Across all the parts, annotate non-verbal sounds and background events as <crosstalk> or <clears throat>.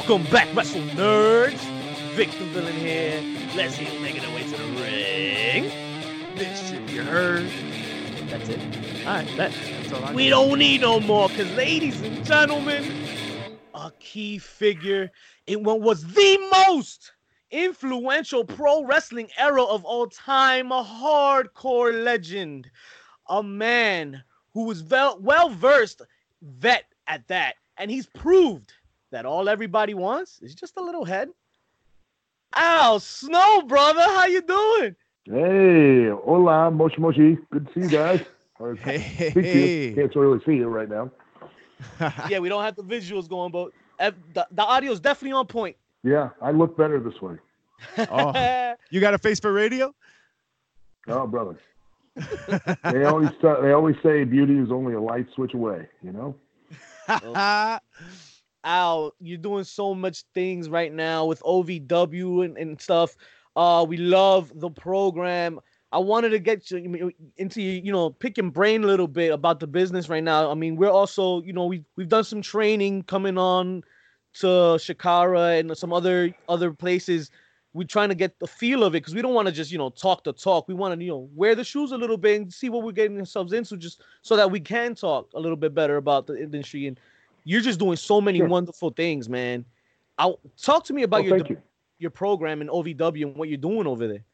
Welcome back, Wrestle Nerds. Victor Villain here. Let's see making their way to the ring. This should be heard. That's it. All right, that. That's all I We need. don't need no more, because, ladies and gentlemen, a key figure in what was the most influential pro wrestling era of all time, a hardcore legend, a man who was well versed, vet at that, and he's proved that all everybody wants is just a little head. Al Snow, brother, how you doing? Hey, hola, moshi moshi. Good to see you guys. <laughs> Or Hey, you. hey. Can't really see you right now. <laughs> yeah, we don't have the visuals going, but the, the audio is definitely on point. Yeah, I look better this way. <laughs> Oh. You got a face for radio? Oh, brother. they always start, they always say beauty is only a light switch away. You know. Al, you're doing so much things right now with OVW and, and stuff. Uh, we love the program. I wanted to get you into you know picking brain a little bit about the business right now. I mean, we're also you know we we've done some training coming on to Chikara and some other other places. We're trying to get the feel of it because we don't want to just you know talk the talk. We want to you know wear the shoes a little bit and see what we're getting ourselves into, just so that we can talk a little bit better about the industry. And you're just doing so many Sure. wonderful things, man. I'll talk to me about Well, your you. your program in OVW and what you're doing over there.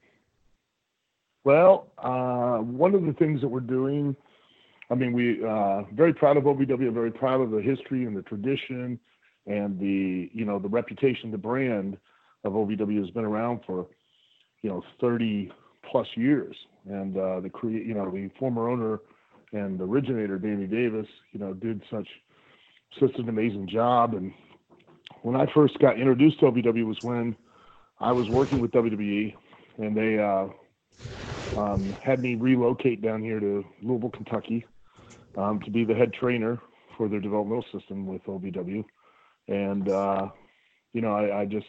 Well, uh, one of the things that we're doing, I mean, we uh, very proud of OVW, very proud of the history and the tradition and the you know the reputation, the brand of OVW has been around for you know 30 plus years, and uh, the create you know the former owner and originator Danny Davis, you know, did such such an amazing job. And when I first got introduced to OVW was when I was working with WWE, and they. Uh, um, had me relocate down here to Louisville, Kentucky, um, to be the head trainer for their developmental system with OVW. And, uh, you know, I, I just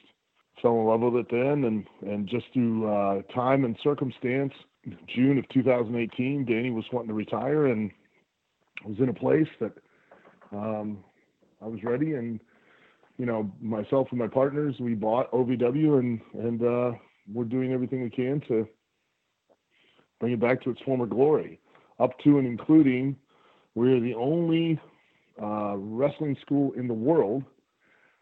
fell in love with it then. And, and just through uh, time and circumstance, June of 2018, Danny was wanting to retire and was in a place that um, I was ready. And, you know, myself and my partners, we bought OVW and, and uh, we're doing everything we can to bring it back to its former glory, up to and including we're the only uh, wrestling school in the world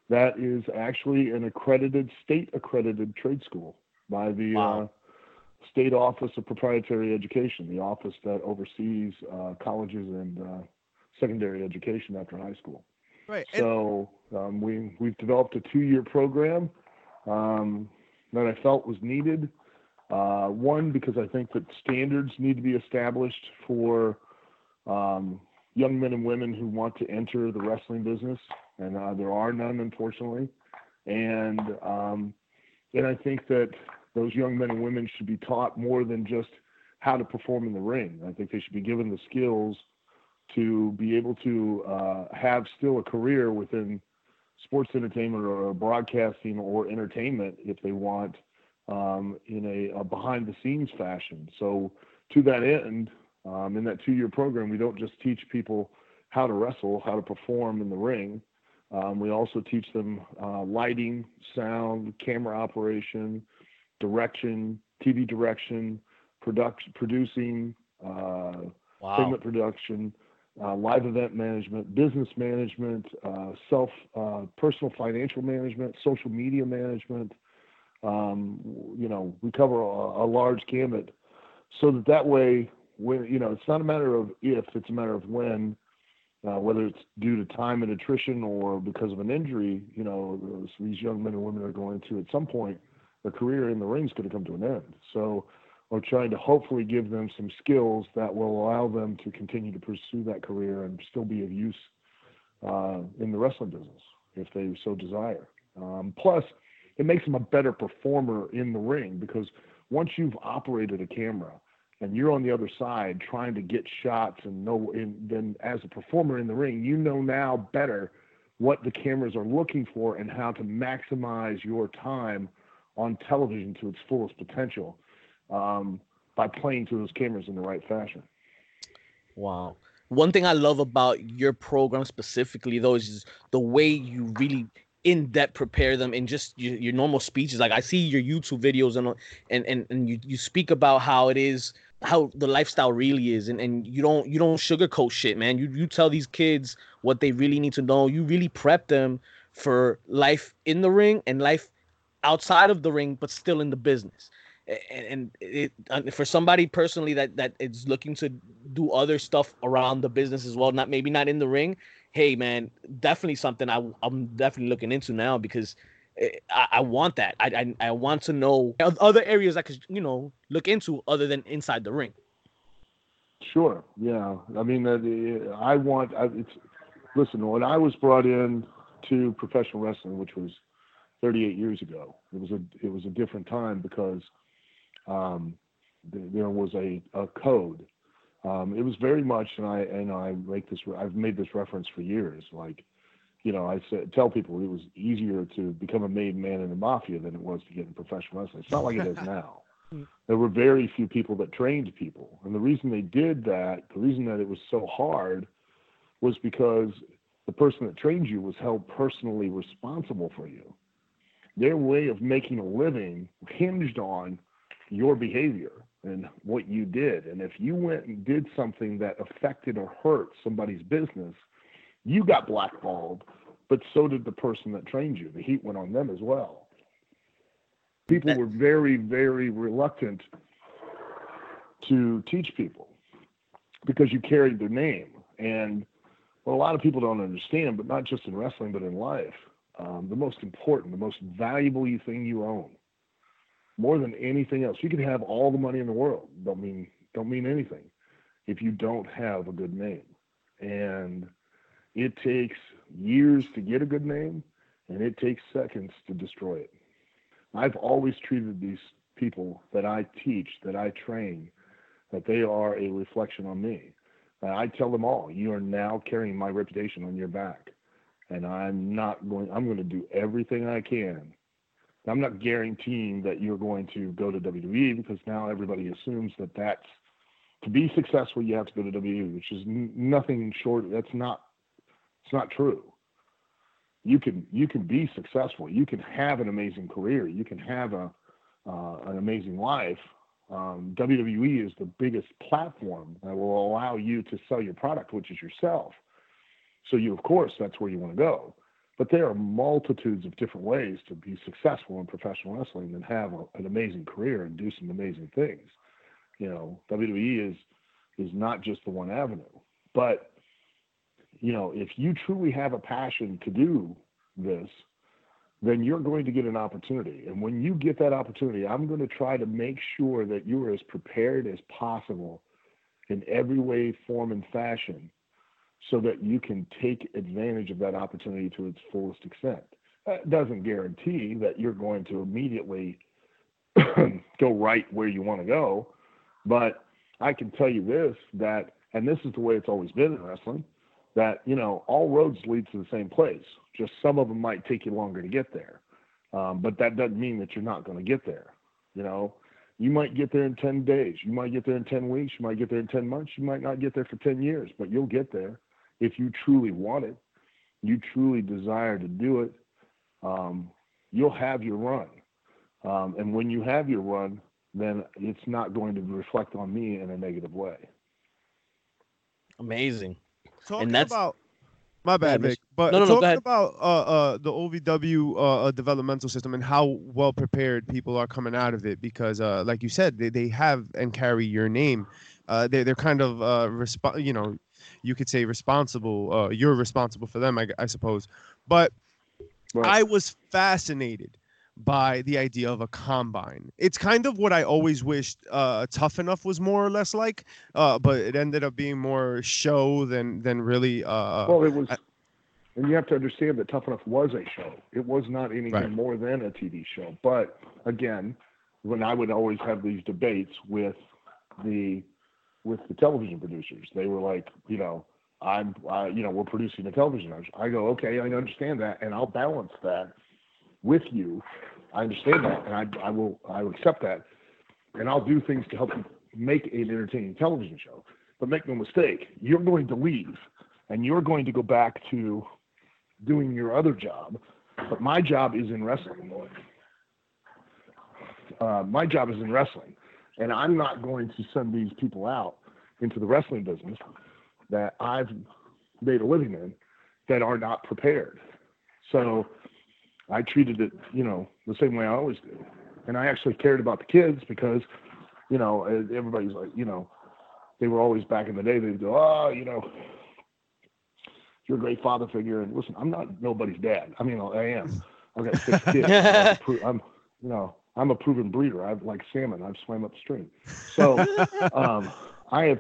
that is actually an accredited, state accredited trade school by the Wow. uh, State Office of Proprietary Education, the office that oversees uh, colleges and uh, secondary education after high school. Right. So um, we we've developed a two-year program um, that I felt was needed. Uh, one because I think that standards need to be established for um, young men and women who want to enter the wrestling business, and uh, there are none, unfortunately. And um, and I think that those young men and women should be taught more than just how to perform in the ring. I think they should be given the skills to be able to uh, have still a career within sports entertainment or broadcasting or entertainment if they want um, in a, a behind the scenes fashion. So to that end, um, in that two year program, we don't just teach people how to wrestle, how to perform in the ring. Um, we also teach them uh, lighting, sound, camera operation, direction, TV direction, production, producing, uh, Wow. segment production, uh, live event management, business management, uh, self, uh, personal financial management, social media management. Um, you know, we cover a, a large gamut, so that that way, when you know, it's not a matter of if, it's a matter of when. Uh, whether it's due to time and attrition or because of an injury, you know, these young men and women are going to at some point their career in the ring is going to come to an end. So we're trying to hopefully give them some skills that will allow them to continue to pursue that career and still be of use uh, in the wrestling business if they so desire. Um, plus, it makes them a better performer in the ring because once you've operated a camera and you're on the other side trying to get shots and know, and then as a performer in the ring, you know now better what the cameras are looking for and how to maximize your time on television to its fullest potential um, by playing to those cameras in the right fashion. Wow. One thing I love about your program specifically, though, is the way you really in depth prepare them in just your, your normal speeches. Like I see your YouTube videos and and and, and you, you speak about how it is how the lifestyle really is and, and you don't you don't sugarcoat shit man you you tell these kids what they really need to know you really prep them for life in the ring and life outside of the ring but still in the business and, and it, uh, for somebody personally that that is looking to do other stuff around the business as well not maybe not in the ring hey man definitely something I, i'm definitely looking into now because I, I want that. I, I, I want to know other areas I could you know look into other than inside the ring. Sure. Yeah. I mean, uh, I want. it's listen. When I was brought in to professional wrestling, which was 38 years ago, it was a it was a different time because um, there was a, a code. Um, it was very much, and I and I make this. I've made this reference for years. Like you know, I said, tell people it was easier to become a made man in the mafia than it was to get in professional wrestling. It's not like it is <laughs> now. there were very few people that trained people. And the reason they did that, the reason that it was so hard was because the person that trained you was held personally responsible for you. Their way of making a living hinged on your behavior and what you did. And if you went and did something that affected or hurt somebody's business, you got blackballed, but so did the person that trained you. The heat went on them as well. People were very, very reluctant to teach people because you carried their name. And what a lot of people don't understand, but not just in wrestling, but in life, um, the most important, the most valuable thing you own, more than anything else. You can have all the money in the world. Don't mean don't mean anything if you don't have a good name. And it takes years to get a good name, and it takes seconds to destroy it. I've always treated these people that I teach, that I train, that they are a reflection on me. I tell them all, you are now carrying my reputation on your back. And I'm not going, I'm going to do everything I can. I'm not guaranteeing that you're going to go to WWE because now everybody assumes that that's to be successful, you have to go to WWE, which is nothing short. That's not it's not true. You can you can be successful. You can have an amazing career. You can have a uh, an amazing life. Um, WWE is the biggest platform that will allow you to sell your product, which is yourself. So you, of course, that's where you want to go. But there are multitudes of different ways to be successful in professional wrestling and have a, an amazing career and do some amazing things. You know, WWE is is not just the one avenue. But you know, if you truly have a passion to do this, then you're going to get an opportunity. And when you get that opportunity, I'm going to try to make sure that you're as prepared as possible in every way, form, and fashion so that you can take advantage of that opportunity to its fullest extent. That doesn't guarantee that you're going to immediately <clears throat> go right where you want to go, but I can tell you this that, and this is the way it's always been in wrestling that you know all roads lead to the same place. Just some of them might take you longer to get there, um, but that doesn't mean that you're not going to get there. You know, you might get there in ten days, you might get there in ten weeks, you might get there in ten months, you might not get there for ten years, but you'll get there if you truly want it, you truly desire to do it. Um, you'll have your run, um, and when you have your run, then it's not going to reflect on me in a negative way. Amazing talking and that's, about my bad, Vic. But no, no, talking no, about uh, uh, the OVW uh, uh, developmental system and how well prepared people are coming out of it, because uh, like you said, they, they have and carry your name. Uh, they they're kind of uh, resp- you know, you could say responsible. Uh, you're responsible for them, I, I suppose. But right. I was fascinated by the idea of a combine. It's kind of what I always wished uh, Tough Enough was more or less like, uh, but it ended up being more show than than really. Uh, well, it was, I, and you have to understand that Tough Enough was a show. It was not anything right. more than a TV show. But again, when I would always have these debates with the with the television producers, they were like, you know. I'm, you know, we're producing a television. I go, okay, I understand that, and I'll balance that with you. I understand that, and I, I will I will accept that, and I'll do things to help you make an entertaining television show. But make no mistake, you're going to leave, and you're going to go back to doing your other job, But my job is in wrestling. Uh, my job is in wrestling, and I'm not going to send these people out into the wrestling business that I've made a living in that are not prepared. So I treated it, you know, the same way I always do. And I actually cared about the kids because, you know, everybody's like, you know, they were always back in the day, they'd go, oh, you know, you're a great father figure. And listen, I'm not nobody's dad. I mean, I am. I've got six kids. <laughs> I'm, you know, I'm a proven breeder. I've like salmon. I've swam upstream. So <laughs> um, I have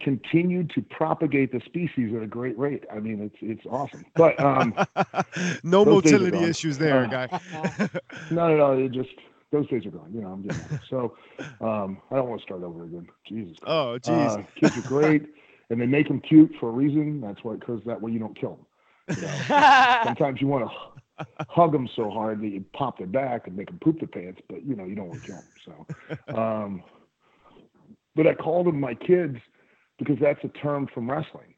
continued to propagate the species at a great rate. I mean, it's it's awesome. But um, <laughs> no motility issues there, uh, guy. <laughs> no, no, no. It just those days are gone. You know, I'm that. So um, I don't want to start over again. Jesus. Christ. Oh, jeez. Uh, kids are great, and they make them cute for a reason. That's why, because that way you don't kill them. You know? Sometimes you want to hug them so hard that you pop their back and make them poop their pants, but you know you don't want to kill them. So, <laughs> um, but I called them my kids because that's a term from wrestling.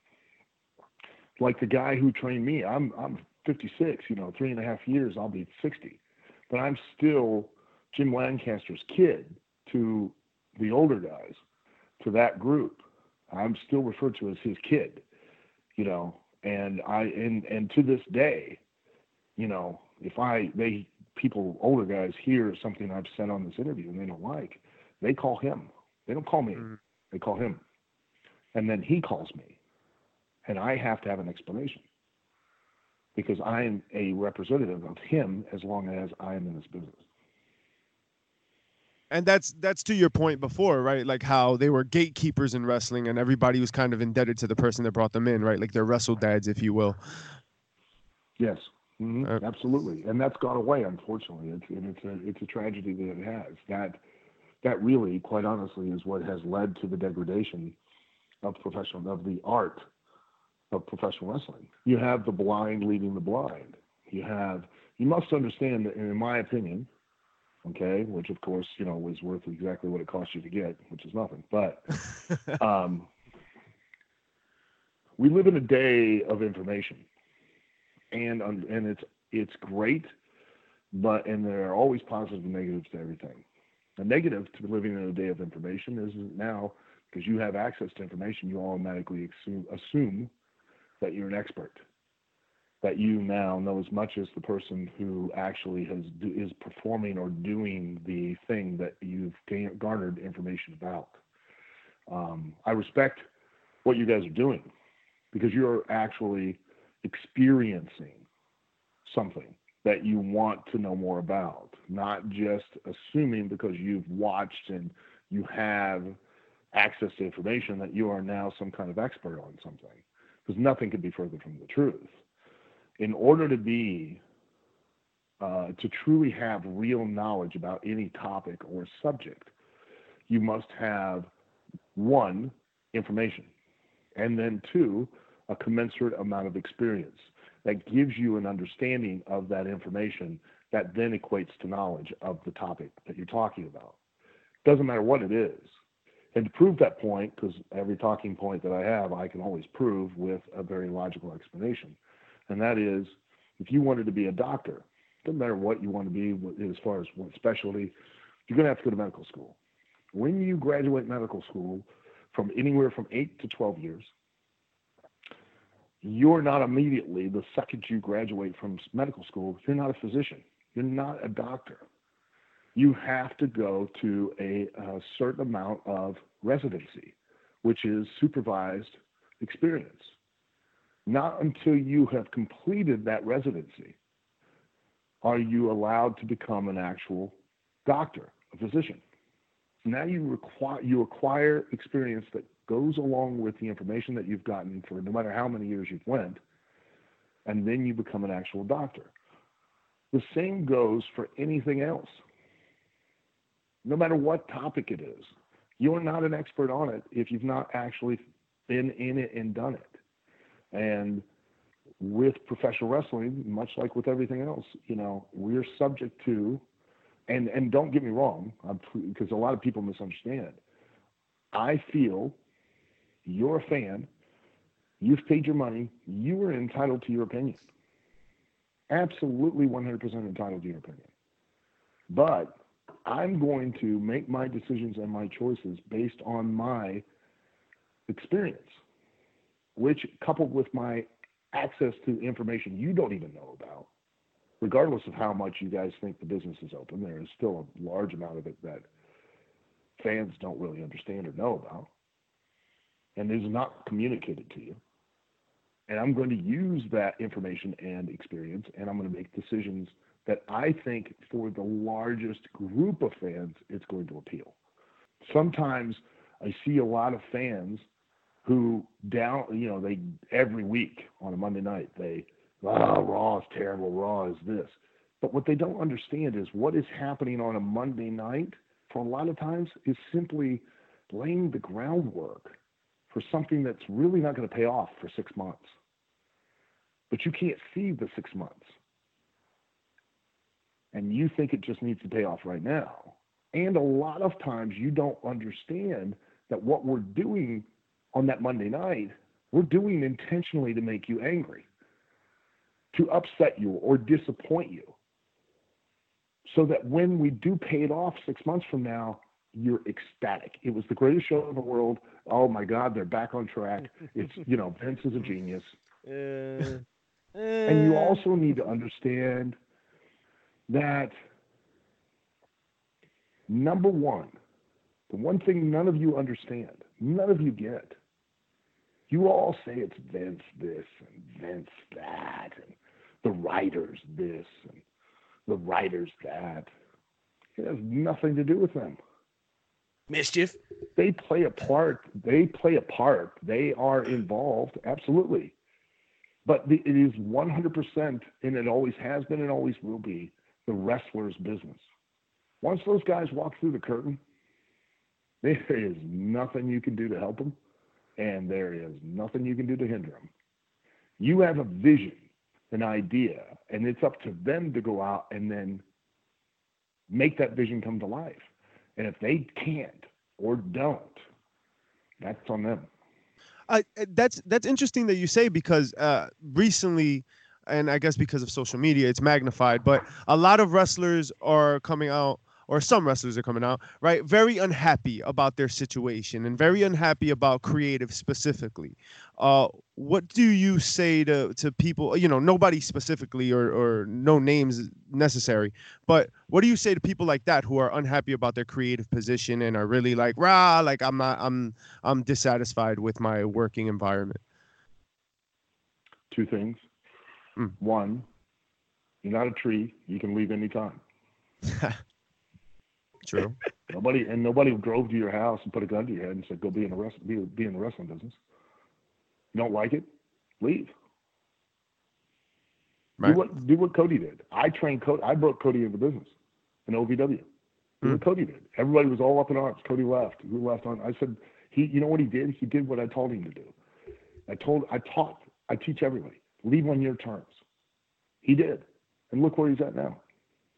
Like the guy who trained me, I'm I'm 56. You know, three and a half years, I'll be 60, but I'm still Jim Lancaster's kid to the older guys, to that group. I'm still referred to as his kid, you know, and I and and to this day, you know, if I they people older guys hear something I've said on this interview and they don't like, they call him. They don't call me. Mm. They call him. And then he calls me. And I have to have an explanation. Because I am a representative of him as long as I am in this business and that's that's to your point before right like how they were gatekeepers in wrestling and everybody was kind of indebted to the person that brought them in right like they're wrestle dads if you will yes mm-hmm. uh, absolutely. And that's gone away unfortunately. It's and it's a it's a tragedy that it has. That that really quite honestly is what has led to the degradation of professional of the art of professional wrestling. You have the blind leading the blind. You have you must understand that in my opinion okay, which of course, you know, was worth exactly what it cost you to get, which is nothing. But <laughs> um, we live in a day of information, and and it's it's great, but and there are always positives and negatives to everything. The negative to living in a day of information is now because you have access to information, you automatically assume, assume that you're an expert that you now know as much as the person who actually has is performing or doing the thing that you've garnered information about. Um, I respect what you guys are doing because you're actually experiencing something that you want to know more about, not just assuming because you've watched and you have access to information that you are now some kind of expert on something. Because nothing could be further from the truth in order to be uh, to truly have real knowledge about any topic or subject, you must have one information, and then two a commensurate amount of experience that gives you an understanding of that information that then equates to knowledge of the topic that you're talking about. Doesn't matter what it is. And to prove that point, because every talking point that I have, I can always prove with a very logical explanation and that is if you wanted to be a doctor, doesn't matter what you want to be as far as what specialty, you're going to have to go to medical school. When you graduate medical school from anywhere from 8 to 12 years, you're not immediately, the second you graduate from medical school, you're not a physician. You're not a doctor. You have to go to a, a certain amount of residency, which is supervised experience. Not until you have completed that residency are you allowed to become an actual doctor, a physician. Now you require you acquire experience that goes along with the information that you've gotten for no matter how many years you've went, and then you become an actual doctor. The same goes for anything else. No matter what topic it is, you're not an expert on it if you've not actually been in it and done it. And with professional wrestling, much like with everything else, you know, we're subject to, and and don't get me wrong, because a lot of people misunderstand. I feel you're a fan, you've paid your money, you are entitled to your opinion. Absolutely 100% entitled to your opinion. But I'm going to make my decisions and my choices based on my experience, which coupled with my access to information you don't even know about, regardless of how much you guys think the business is open, there is still a large amount of it that fans don't really understand or know about, and is not communicated to you. And I'm going to use that information and experience, and I'm going to make decisions that I think for the largest group of fans, it's going to appeal. Sometimes I see a lot of fans who down, you know, they every week on a Monday night, they, oh, Raw is terrible, Raw is this. But what they don't understand is what is happening on a Monday night for a lot of times is simply laying the groundwork for something that's really not going to pay off for six months. But you can't see the six months. And you think it just needs to pay off right now. And a lot of times you don't understand that what we're doing on that Monday night, we're doing intentionally to make you angry, to upset you or disappoint you so that when we do pay it off six months from now, you're ecstatic. It was the greatest show in the world. Oh my God, they're back on track. It's <laughs> you know, Vince is a genius. Uh, and you also need to understand that number one, the one thing none of you understand, none of you get, you all say it's Vince this and Vince that, and the writers this and the writers that. It has nothing to do with them. Mischief. They play a part. They play a part. They are involved, absolutely. But it is 100%, and it always has been and always will be, the wrestler's business. Once those guys walk through the curtain, <laughs> there is nothing you can do to help them, and there is nothing you can do to hinder them. You have a vision an idea, and it's up to them to go out and then make that vision come to life. And if they can't or don't, that's on them. Uh, that's that's interesting that you say because uh, recently, and I guess because of social media, it's magnified. But a lot of wrestlers are coming out or some wrestlers are coming out, right? Very unhappy about their situation and very unhappy about creative specifically. Uh, what do you say to, to people, you know, nobody specifically or, or no names necessary, but what do you say to people like that who are unhappy about their creative position and are really like, rah, like I'm not, I'm, I'm dissatisfied with my working environment? Two things. Mm. One, you're not a tree. You can leave anytime. <laughs> True. <laughs> nobody and nobody drove to your house and put a gun to your head and said, "Go be in the rest, be, be in the wrestling business." You don't like it, leave. Right. Do what do what Cody did. I trained Cody. I brought Cody into business in OVW. Do mm. what Cody did. Everybody was all up in arms. Cody left. Who left on? I said he. You know what he did? He did what I told him to do. I told. I taught. I teach everybody. Leave on your terms. He did, and look where he's at now.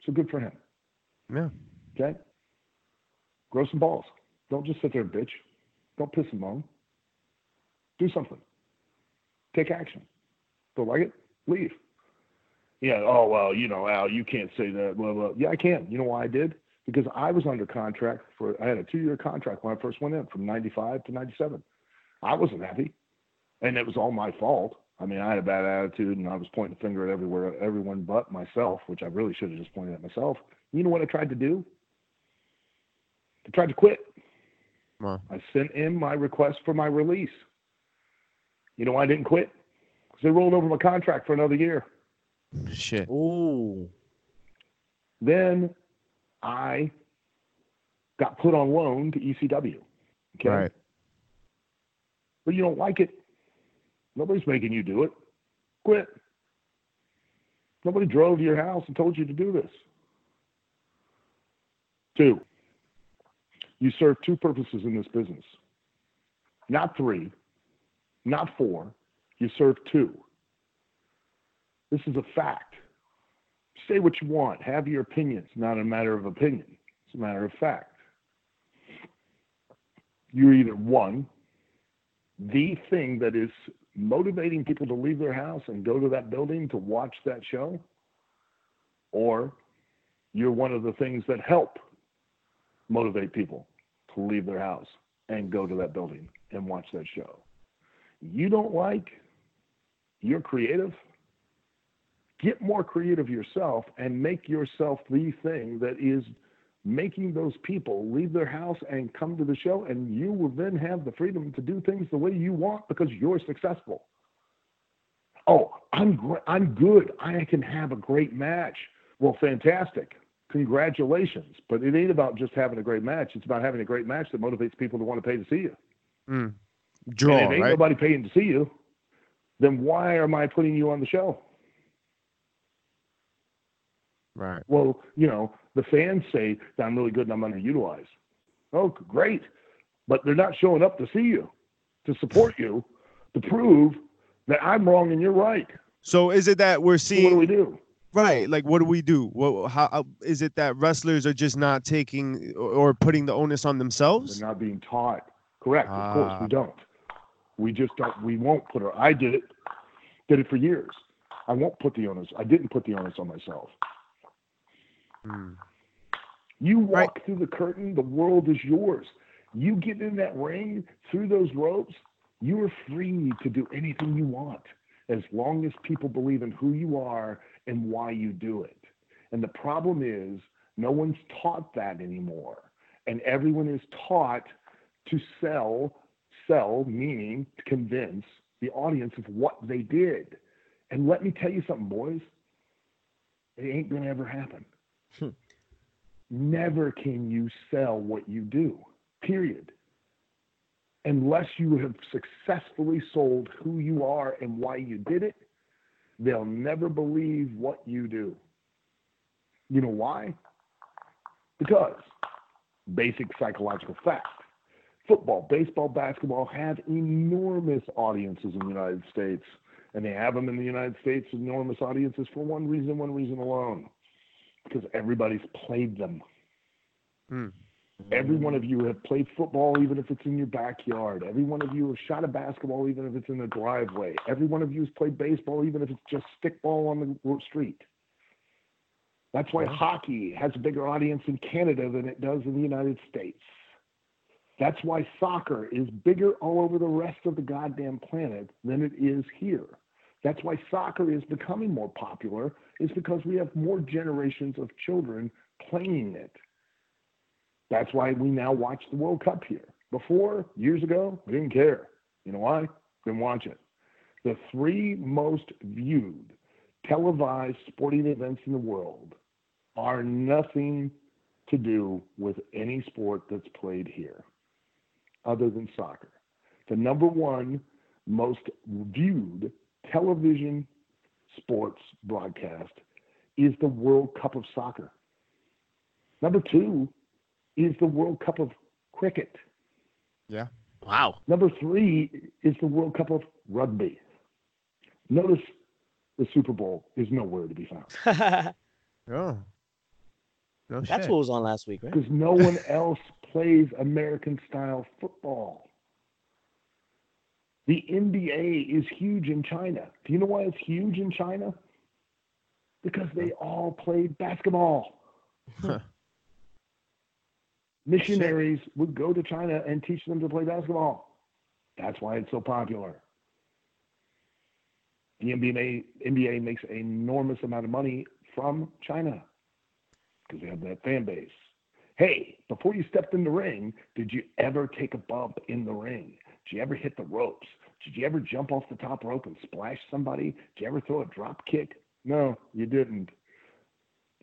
So good for him. Yeah. Okay. Grow some balls. Don't just sit there and bitch. Don't piss and moan. Do something. Take action. Don't like it? Leave. Yeah, oh, well, you know, Al, you can't say that. Blah, blah. Yeah, I can. You know why I did? Because I was under contract for, I had a two year contract when I first went in from 95 to 97. I wasn't happy. And it was all my fault. I mean, I had a bad attitude and I was pointing the finger at everywhere, everyone but myself, which I really should have just pointed at myself. You know what I tried to do? I tried to quit. Wow. I sent in my request for my release. You know why I didn't quit? Because they rolled over my contract for another year. Shit. Ooh. Then I got put on loan to ECW. Okay. Right. But you don't like it. Nobody's making you do it. Quit. Nobody drove to your house and told you to do this. Two, you serve two purposes in this business. Not three, not four. You serve two. This is a fact. Say what you want. Have your opinion. It's not a matter of opinion. It's a matter of fact. You're either one, the thing that is motivating people to leave their house and go to that building to watch that show, or you're one of the things that help motivate people to leave their house and go to that building and watch that show. You don't like, you're creative, get more creative yourself and make yourself the thing that is making those people leave their house and come to the show and you will then have the freedom to do things the way you want because you're successful. Oh i'm i'm good. I can have a great match. Well fantastic congratulations but it ain't about just having a great match it's about having a great match that motivates people to want to pay to see you mm. Draw, and if ain't right? nobody paying to see you then why am i putting you on the show Right. Well, you know, the fans say that I'm really good and I'm underutilized. Oh, great. But they're not showing up to see you, to support you, to prove that I'm wrong and you're right. So is it that we're seeing? So what do we do? Right. Like, what do we do? What? How uh, it that wrestlers are just not taking or putting the onus on themselves? They're not being taught. Correct. Ah. Of course, we ah. don't. We just don't. We won't put it. I did it. Did it for years. I won't put the onus. I didn't put the onus on myself. Mm. You walk right. through the curtain, the world is yours. You get in that ring through those ropes, you are free to do anything you want as long as people believe in who you are and why you do it. And the problem is, no one's taught that anymore. And everyone is taught to sell, sell meaning to convince the audience of what they did. And let me tell you something, boys, it ain't going to ever happen. Hmm. Never can you sell what you do, period. Unless you have successfully sold who you are and why you did it, they'll never believe what you do. You know why? Because basic psychological fact football, baseball, basketball have enormous audiences in the United States. And they have them in the United States, enormous audiences for one reason, one reason alone because everybody's played them. Mm. Every one of you have played football, even if it's in your backyard. Every one of you have shot a basketball, even if it's in the driveway. Every one of you has played baseball, even if it's just stickball on the street. That's why hockey has a bigger audience in Canada than it does in the United States. That's why soccer is bigger all over the rest of the goddamn planet than it is here. That's why soccer is becoming more popular, is because we have more generations of children playing it. That's why we now watch the World Cup here. Before, years ago, we didn't care. You know why? Didn't watch it. The three most viewed televised sporting events in the world are nothing to do with any sport that's played here other than soccer. The number one most viewed television sports broadcast is the World Cup of Soccer. Number two is the World Cup of Cricket. Yeah. Wow. Number three is the World Cup of Rugby. Notice the Super Bowl is nowhere to be found. <laughs> oh. No That's shit. what was on last week, right? Because no one <laughs> else plays American style football. The NBA is huge in China. Do you know why it's huge in China? Because they all played basketball. Missionaries would go to China and teach them to play basketball. That's why it's so popular. The NBA, NBA makes an enormous amount of money from China because they have that fan base. Hey, before you stepped in the ring, did you ever take a bump in the ring? Did you ever hit the ropes? Did you ever jump off the top rope and splash somebody? Did you ever throw a drop kick? No, you didn't.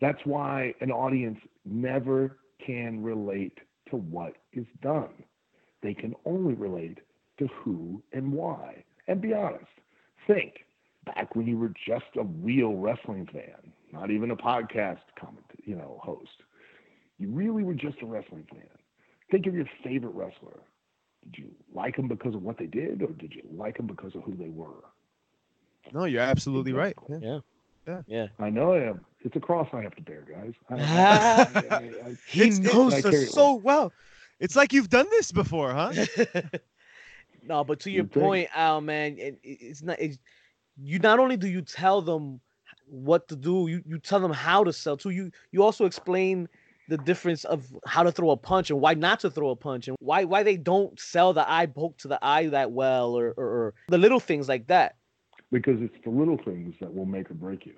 That's why an audience never can relate to what is done. They can only relate to who and why. And be honest, think back when you were just a real wrestling fan, not even a podcast comment, you know, host. You really were just a wrestling fan. Think of your favorite wrestler. Did you like them because of what they did, or did you like them because of who they were? No, you're absolutely right. Yeah. yeah. Yeah. Yeah. I know I am. It's a cross I have to bear, guys. I, <laughs> I, I, he knows us so well. It's like you've done this before, huh? <laughs> no, but to your point, Al, man, it, it's not. It's, you not only do you tell them what to do. You you tell them how to sell too. You you also explain the difference of how to throw a punch and why not to throw a punch and why why they don't sell the eye poke to the eye that well or, or, or the little things like that. Because it's the little things that will make or break you.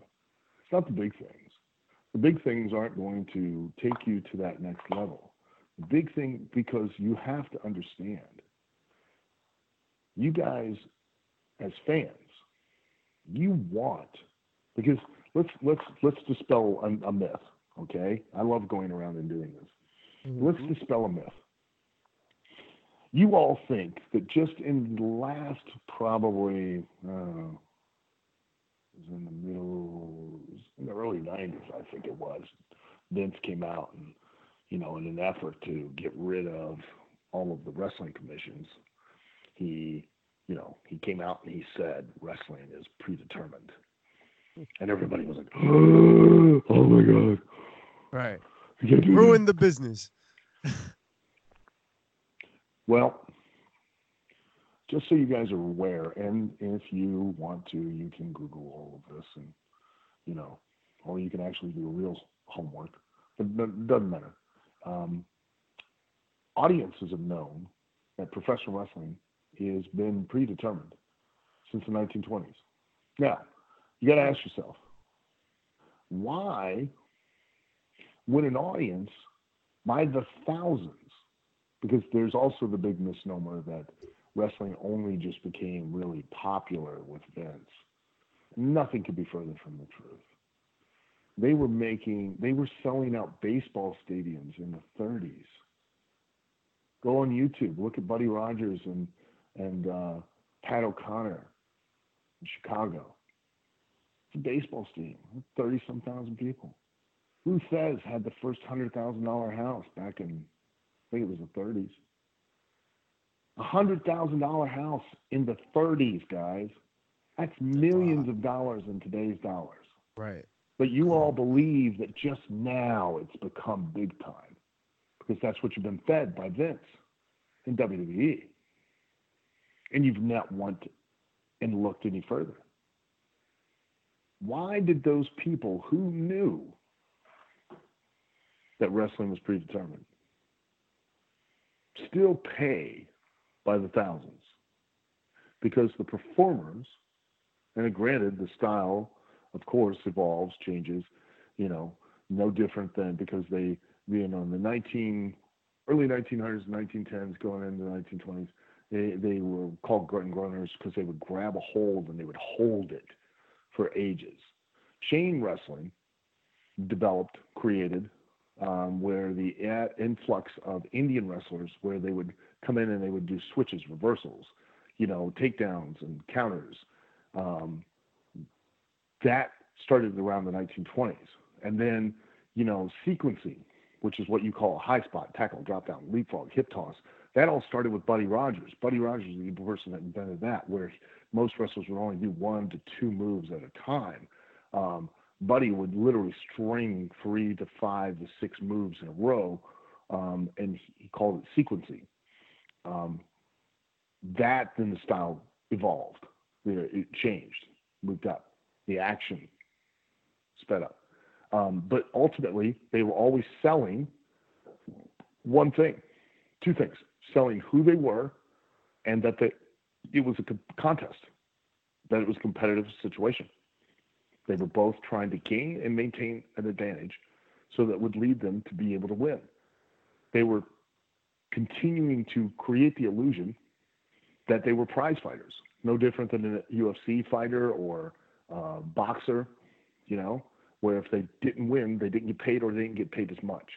It's not the big things. The big things aren't going to take you to that next level. The big thing because you have to understand. You guys as fans, you want because let's let's let's dispel a, a myth Okay, I love going around and doing this. Mm-hmm. Let's dispel a myth. You all think that just in the last probably uh, was in the middle, in the early '90s, I think it was. Vince came out and, you know, in an effort to get rid of all of the wrestling commissions, he, you know, he came out and he said wrestling is predetermined, <laughs> and everybody was like, <gasps> "Oh my god." Right. Ruin the business. <laughs> well, just so you guys are aware, and if you want to, you can Google all of this, and you know, or you can actually do real homework. But it doesn't matter. Um, audiences have known that professional wrestling has been predetermined since the 1920s. Now, you got to ask yourself, why win an audience by the thousands. Because there's also the big misnomer that wrestling only just became really popular with Vince. Nothing could be further from the truth. They were making, they were selling out baseball stadiums in the 30s. Go on YouTube, look at Buddy Rogers and and uh, Pat O'Connor in Chicago. It's a baseball stadium, thirty some thousand people. Lou Thesz had the first hundred thousand dollar house back in I think it was the 30s. A hundred thousand dollar house in the 30s, guys. That's millions wow. of dollars in today's dollars. Right. But you all believe that just now it's become big time because that's what you've been fed by Vince in WWE. And you've not wanted and looked any further. Why did those people who knew that wrestling was predetermined. Still pay by the thousands because the performers, and granted, the style, of course, evolves, changes, you know, no different than because they, you know, in the 19, early 1900s, 1910s, going into the 1920s, they, they were called grunt grunters because they would grab a hold and they would hold it for ages. Chain wrestling developed, created um, where the influx of Indian wrestlers, where they would come in and they would do switches, reversals, you know, takedowns and counters. Um, that started around the 1920s. And then, you know, sequencing, which is what you call a high spot, tackle, drop down, leapfrog, hip toss. That all started with Buddy Rogers. Buddy Rogers is the person that invented that, where most wrestlers would only do one to two moves at a time. Um, Buddy would literally string three to five to six moves in a row, um, and he called it sequencing. Um, that then the style evolved. It changed, moved up. The action sped up. Um, but ultimately, they were always selling one thing, two things: selling who they were, and that they, it was a contest, that it was a competitive situation. They were both trying to gain and maintain an advantage so that would lead them to be able to win. They were continuing to create the illusion that they were prize fighters, no different than a UFC fighter or a boxer, you know, where if they didn't win, they didn't get paid or they didn't get paid as much.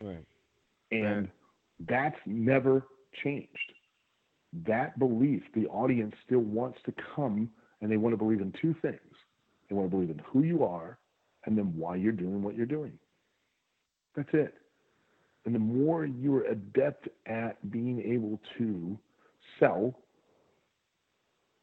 Right. And that's never changed. That belief, the audience still wants to come and they want to believe in two things they want to believe in who you are and then why you're doing what you're doing. That's it. And the more you're adept at being able to sell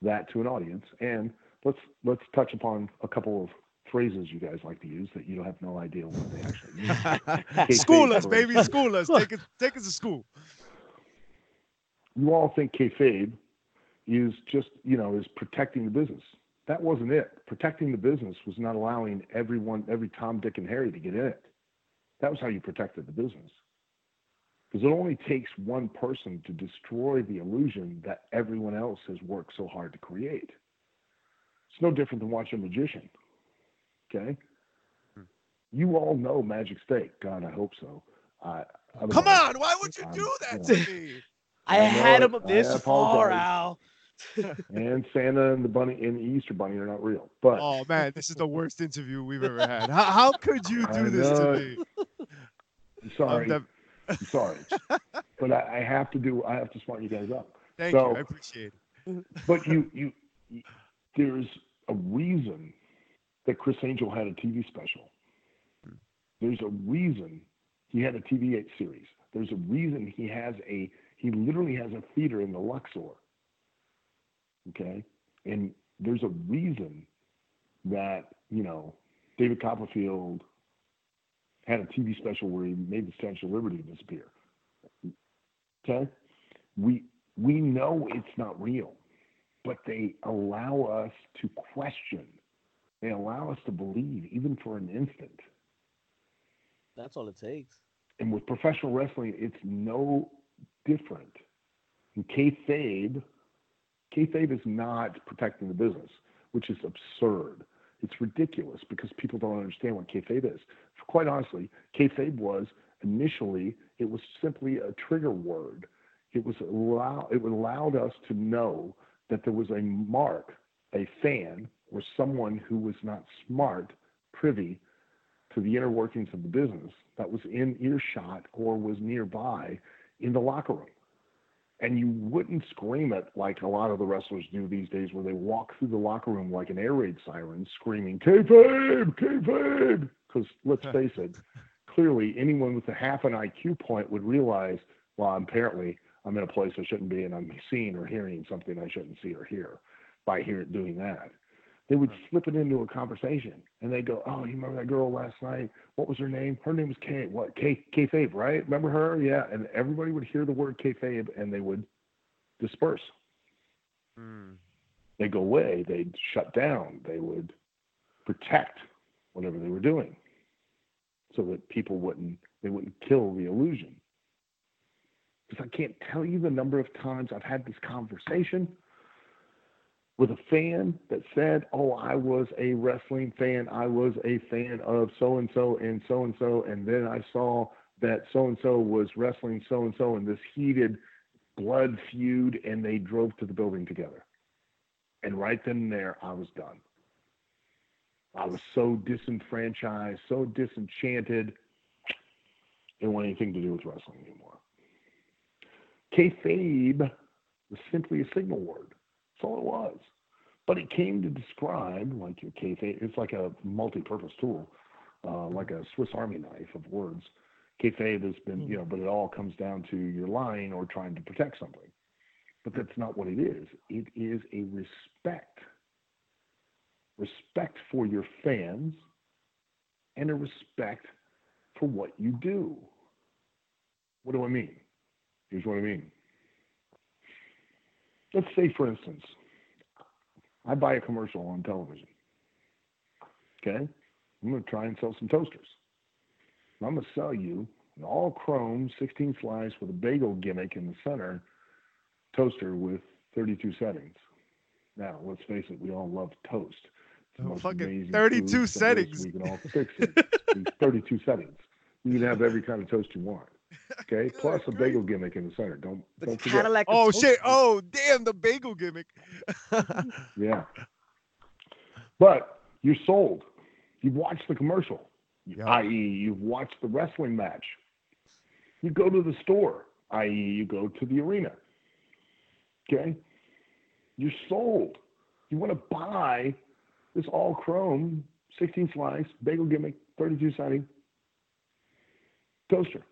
that to an audience, and let's let's touch upon a couple of phrases you guys like to use that you don't have no idea what they actually mean. <laughs> school us, baby, school us. Take us, take us to school. You all think kayfabe is just you know is protecting the business. That wasn't it. Protecting the business was not allowing everyone, every Tom, Dick, and Harry to get in it. That was how you protected the business. Because it only takes one person to destroy the illusion that everyone else has worked so hard to create. It's no different than watching a magician. Okay? Hmm. You all know Magic Steak. God, I hope so. I, Come on, why would you do that to me? I, I had him this far, Al. And Santa and the bunny and the Easter bunny are not real. But oh man, this is the worst interview we've ever had. How, how could you do this to me? I'm sorry. I'm, I'm sorry, <laughs> but I, I, have to do. I have to smart you guys up. Thank so, you. I appreciate it. but you, <laughs> you, you, there's a reason that Criss Angel had a TV special. There's a reason he had a TV series. There's a reason he has a. He literally has a theater in the Luxor. Okay, and there's a reason that you know David Copperfield had a TV special where he made the Statue of Liberty disappear. Okay, we we know it's not real, but they allow us to question. They allow us to believe, even for an instant. That's all it takes. And with professional wrestling, it's no different. In kayfabe, kayfabe is not protecting the business, which is absurd. It's ridiculous because people don't understand what kayfabe is. Quite honestly, kayfabe was initially it was simply a trigger word. It was allow it allowed us to know that there was a mark, a fan, or someone who was not smart, privy to the inner workings of the business that was in earshot or was nearby in the locker room and you wouldn't scream it like a lot of the wrestlers do these days, where they walk through the locker room like an air raid siren, screaming "kayfabe, kayfabe." Because let's face it, clearly anyone with a half an IQ point would realize, well, apparently I'm in a place I shouldn't be, and I'm seeing or hearing something I shouldn't see or hear by hearing doing that they would slip it into a conversation and they go, "Oh, you remember that girl last night? What was her name? Her name was Kay. What Kay Kayfabe, right? Remember her? Yeah." And everybody would hear the word Kayfabe and they would disperse. Mm. They go away. They'd shut down. They would protect whatever they were doing, so that people wouldn't they wouldn't kill the illusion. Because I can't tell you the number of times I've had this conversation with a fan that said, "Oh, I was a wrestling fan. I was a fan of so and so and so and so, and then I saw that so and so was wrestling so and so in this heated blood feud, and they drove to the building together." And right then and there, I was done. I was so disenfranchised, so disenchanted. Didn't want anything to do with wrestling anymore. Kayfabe was simply a signal word. That's all it was. But it came to describe, like your kayfabe, it's like a multi-purpose tool, uh, like a Swiss Army knife of words. Kayfabe has been, you know, but it all comes down to you're lying or trying to protect something. But that's not what it is. It is a respect. Respect for your fans and a respect for what you do. What do I mean? Here's what I mean. Let's say, for instance, I buy a commercial on television. Okay? I'm going to try and sell some toasters. I'm going to sell you an all chrome 16 slice with a bagel gimmick in the center toaster with 32 settings. Now, let's face it, we all love toast. Oh, fucking 32 settings. We can all fix it. 32 settings. You can have every kind of toast you want. Okay, plus a bagel gimmick in the center. Don't the don't forget. Cadillac oh shit! Oh damn, the bagel gimmick. <laughs> yeah, but you're sold. You've watched the commercial, yeah. i.e., you've watched the wrestling match. You go to the store, i.e., you go to the arena. Okay, you're sold. You want to buy this all chrome 16 slice bagel gimmick 32 siding toaster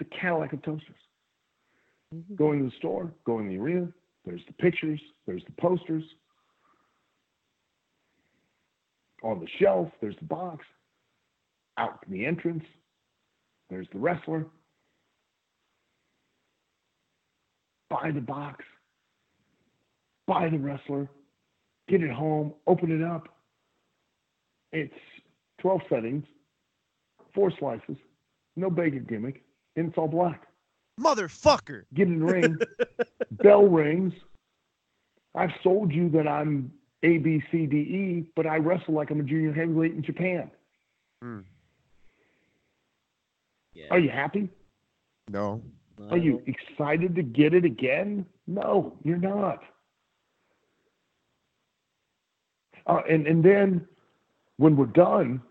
the Cadillac of toasters. Mm-hmm. Going to the store, going to the arena, there's the pictures, there's the posters. On the shelf, there's the box. Out in the entrance, there's the wrestler. Buy the box, buy the wrestler, get it home, open it up. It's 12 settings, four slices, no bacon gimmick, it's all black. Motherfucker. Get in the <laughs> ring, bell rings. I've sold you that I'm A, B, C, D, E, but I wrestle like I'm a junior heavyweight in Japan. Mm. Yeah. Are you happy? No. Are you excited to get it again? No, you're not. Uh, and and then when we're done,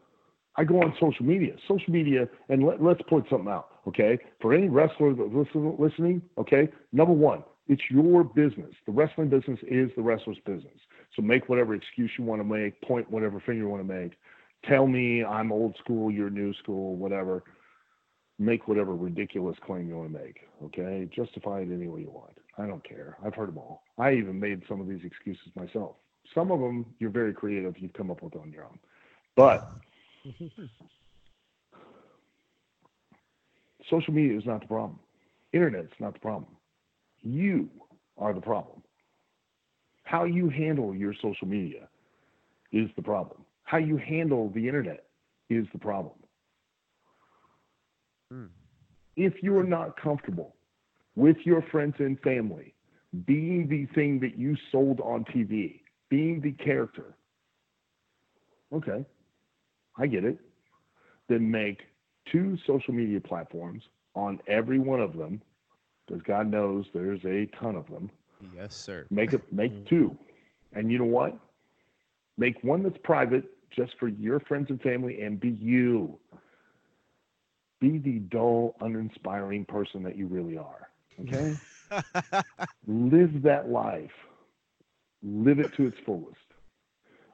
I go on social media. Social media, and let, us point something out, okay? For any wrestler that's listen, listening, okay, number one, it's your business. The wrestling business is the wrestler's business. So make whatever excuse you want to make, point whatever finger you want to make. Tell me I'm old school, you're new school, whatever make whatever ridiculous claim you want to make. Okay, justify it any way you want. I don't care. I've heard them all. I even made some of these excuses myself. Some of them you're very creative. You've come up with on your own, but <laughs> social media is not the problem. Internet's not the problem. You are the problem. How you handle your social media is the problem. How you handle the internet is the problem. Hmm. If you are not comfortable with your friends and family being the thing that you sold on TV, being the character, okay, I get it. Then make two social media platforms on every one of them, because God knows there's a ton of them. Yes, sir. Make it make hmm. two. And you know what? Make one that's private just for your friends and family and be you be the dull, uninspiring person that you really are. Okay? <laughs> Live that life. Live it to its fullest.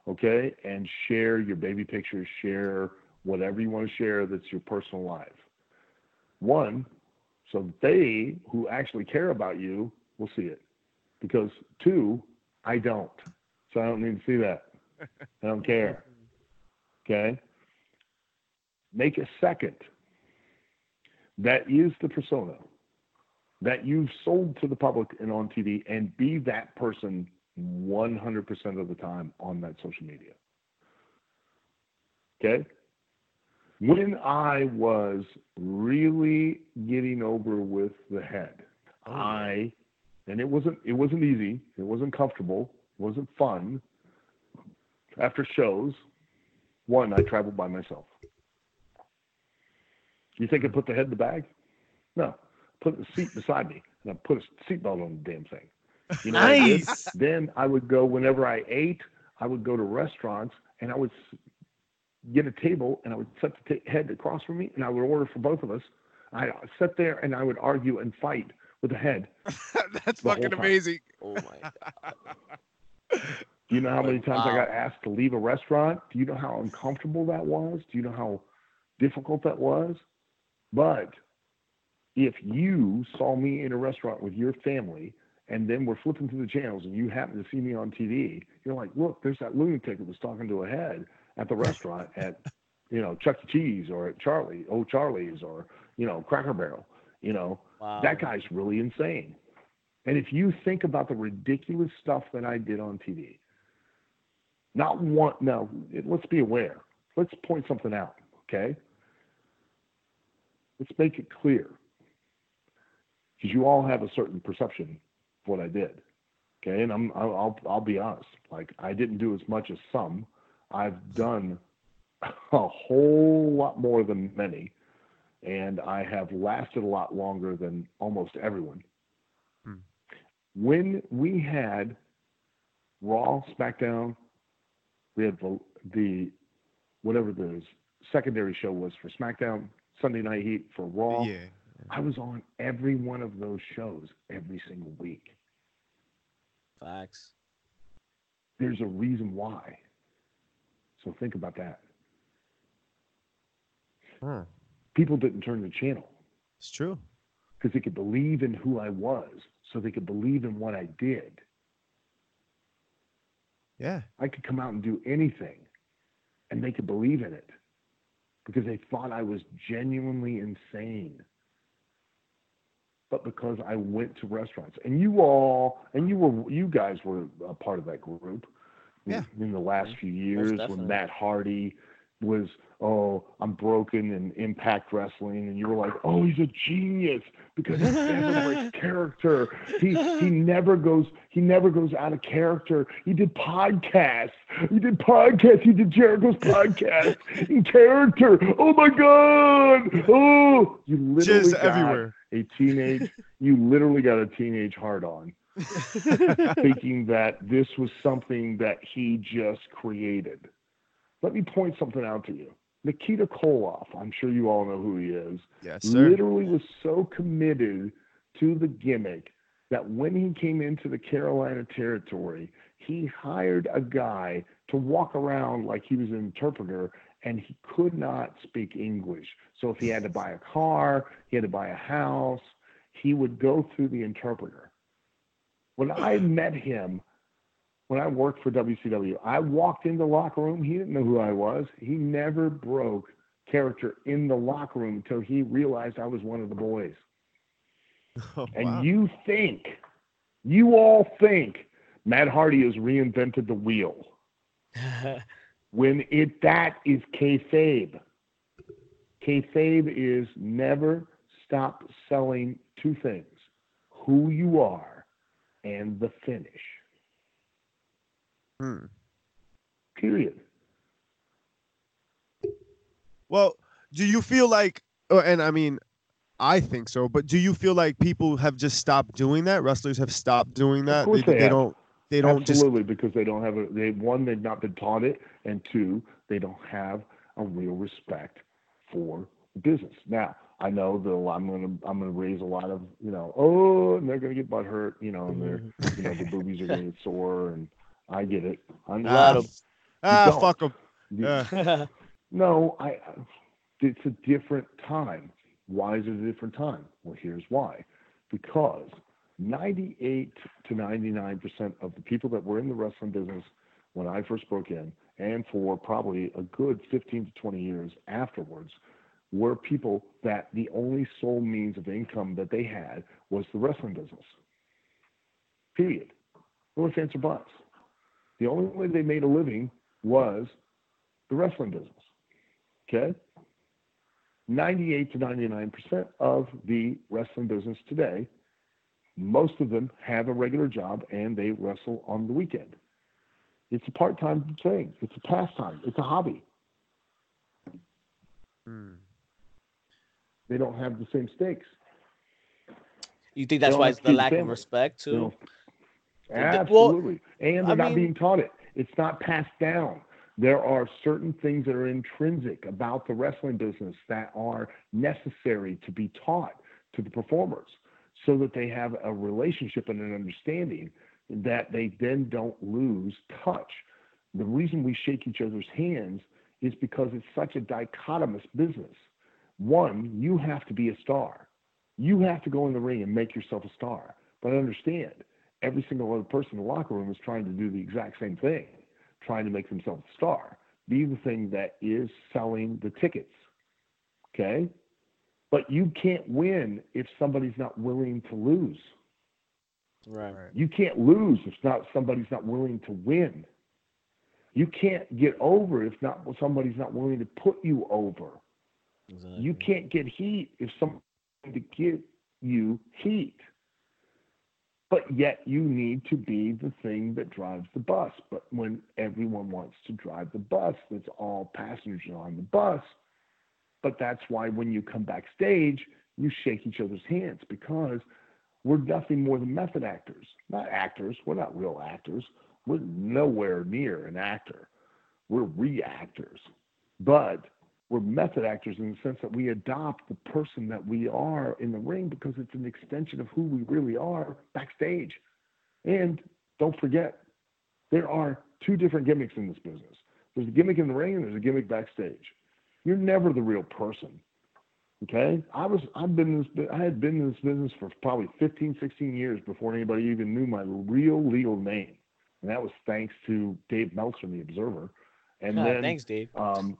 Okay? And share your baby pictures, share whatever you want to share that's your personal life. One, so they who actually care about you will see it. Because two, I don't. So I don't need to see that. I don't care. Okay? Make a second that is the persona that you've sold to the public and on TV and be that person 100% of the time on that social media. Okay? When I was really getting over with the head, oh. I and it wasn't it wasn't easy, it wasn't comfortable, it wasn't fun. After shows, one, I traveled by myself. You think I put the head in the bag? No. Put the seat beside me and I put a seatbelt on the damn thing. You know nice. I then I would go whenever I ate. I would go to restaurants and I would get a table and I would set the t- head across from me and I would order for both of us. I'd sit there and I would argue and fight with the head. <laughs> That's fucking amazing. Oh my god. Do <laughs> you know how many times wow. I got asked to leave a restaurant? Do you know how uncomfortable that was? Do you know how difficult that was? But if you saw me in a restaurant with your family and then we're flipping through the channels and you happen to see me on TV, you're like, look, there's that lunatic that was talking to a head at the restaurant at, you know, Chuck E. Cheese or at Charlie, Oh Charlie's or, you know, Cracker Barrel. You know, wow. that guy's really insane. And if you think about the ridiculous stuff that I did on TV, not one, now let's be aware. Let's point something out, okay? Let's make it clear. Because you all have a certain perception of what I did. Okay. And I'm, I'll, I'll be honest. Like, I didn't do as much as some. I've done a whole lot more than many. And I have lasted a lot longer than almost everyone. Hmm. When we had Raw, SmackDown, we had the, the whatever the secondary show was for SmackDown, Sunday Night Heat for Raw. Yeah. I was on every one of those shows every single week. Facts. There's a reason why. So think about that. Huh. People didn't turn the channel. It's true. Because they could believe in who I was, so they could believe in what I did. Yeah. I could come out and do anything, and they could believe in it because they thought I was genuinely insane. But because I went to restaurants, and you all, and you were, you guys were a part of that group. Yeah. in the last few years when Matt Hardy was oh I'm broken in Impact Wrestling, and you were like oh he's a genius because he never breaks <laughs> character. He he never goes he never goes out of character. He did podcasts. He did podcasts. He did Jericho's podcast <laughs> in character. Oh my god! Oh, you literally Just got everywhere. a teenage. You literally got a teenage heart on. <laughs> thinking that this was something that he just created. Let me point something out to you. Nikita Koloff, I'm sure you all know who he is. Yes, sir. Literally was so committed to the gimmick that when he came into the Carolina territory, he hired a guy to walk around like he was an interpreter and he could not speak English. So if he had to buy a car, he had to buy a house, he would go through the interpreter. When I met him, when I worked for WCW, I walked in the locker room. He didn't know who I was. He never broke character in the locker room until he realized I was one of the boys. <laughs> Oh, and wow. you think, you all think Matt Hardy has reinvented the wheel. <laughs> when it that is kayfabe. Kayfabe is never stop selling two things: who you are and the finish. Hmm. Period. Well, do you feel like, oh, and I mean, I think so, but do you feel like people have just stopped doing that? Wrestlers have stopped doing that. They, they, they don't. They don't absolutely just... because they don't have a. They one they've not been taught it, and two they don't have a real respect for business. Now I know that I'm gonna I'm gonna raise a lot of you know oh and they're gonna get butt hurt you know and they're you know the boobies are gonna get sore and I get it. I'm a lot of ah fuck them. Yeah. <laughs> no, I. It's a different time. Why is it a different time? Well, here's why. Because 98 to 99 percent of the people that were in the wrestling business when I first broke in, and for probably a good 15 to 20 years afterwards, were people that the only sole means of income that they had was the wrestling business. Period. No offense or buts. The only way they made a living was the wrestling business. Okay? 98 to 99% of the wrestling business today, most of them have a regular job and they wrestle on the weekend. It's a part time thing, it's a pastime, it's a hobby. Hmm. They don't have the same stakes. You think that's why it's the lack family. of respect, too? You know, Absolutely. Well, and they're I not mean, being taught it. It's not passed down. There are certain things that are intrinsic about the wrestling business that are necessary to be taught to the performers so that they have a relationship and an understanding that they then don't lose touch. The reason we shake each other's hands is because it's such a dichotomous business. One, you have to be a star. You have to go in the ring and make yourself a star. But understand, every single other person in the locker room is trying to do the exact same thing, trying to make themselves a star, be the thing that is selling the tickets. Okay? But you can't win if somebody's not willing to lose. Right. You can't lose if not somebody's not willing to win. You can't get over if not somebody's not willing to put you over. Exactly. You can't get heat if somebody to give you heat but yet you need to be the thing that drives the bus. But when everyone wants to drive the bus, that's all passengers on the bus. But that's why when you come backstage, you shake each other's hands because we're nothing more than method actors, not actors. We're not real actors. We're nowhere near an actor. We're reactors. But we're method actors in the sense that we adopt the person that we are in the ring because it's an extension of who we really are backstage. And don't forget, there are two different gimmicks in this business. There's a gimmick in the ring and there's a gimmick backstage. You're never the real person. Okay? I was I've been this I had been in this business for probably 15, 16 years before anybody even knew my real legal name. And that was thanks to Dave Meltzer, the Observer. And then thanks, Dave. Um,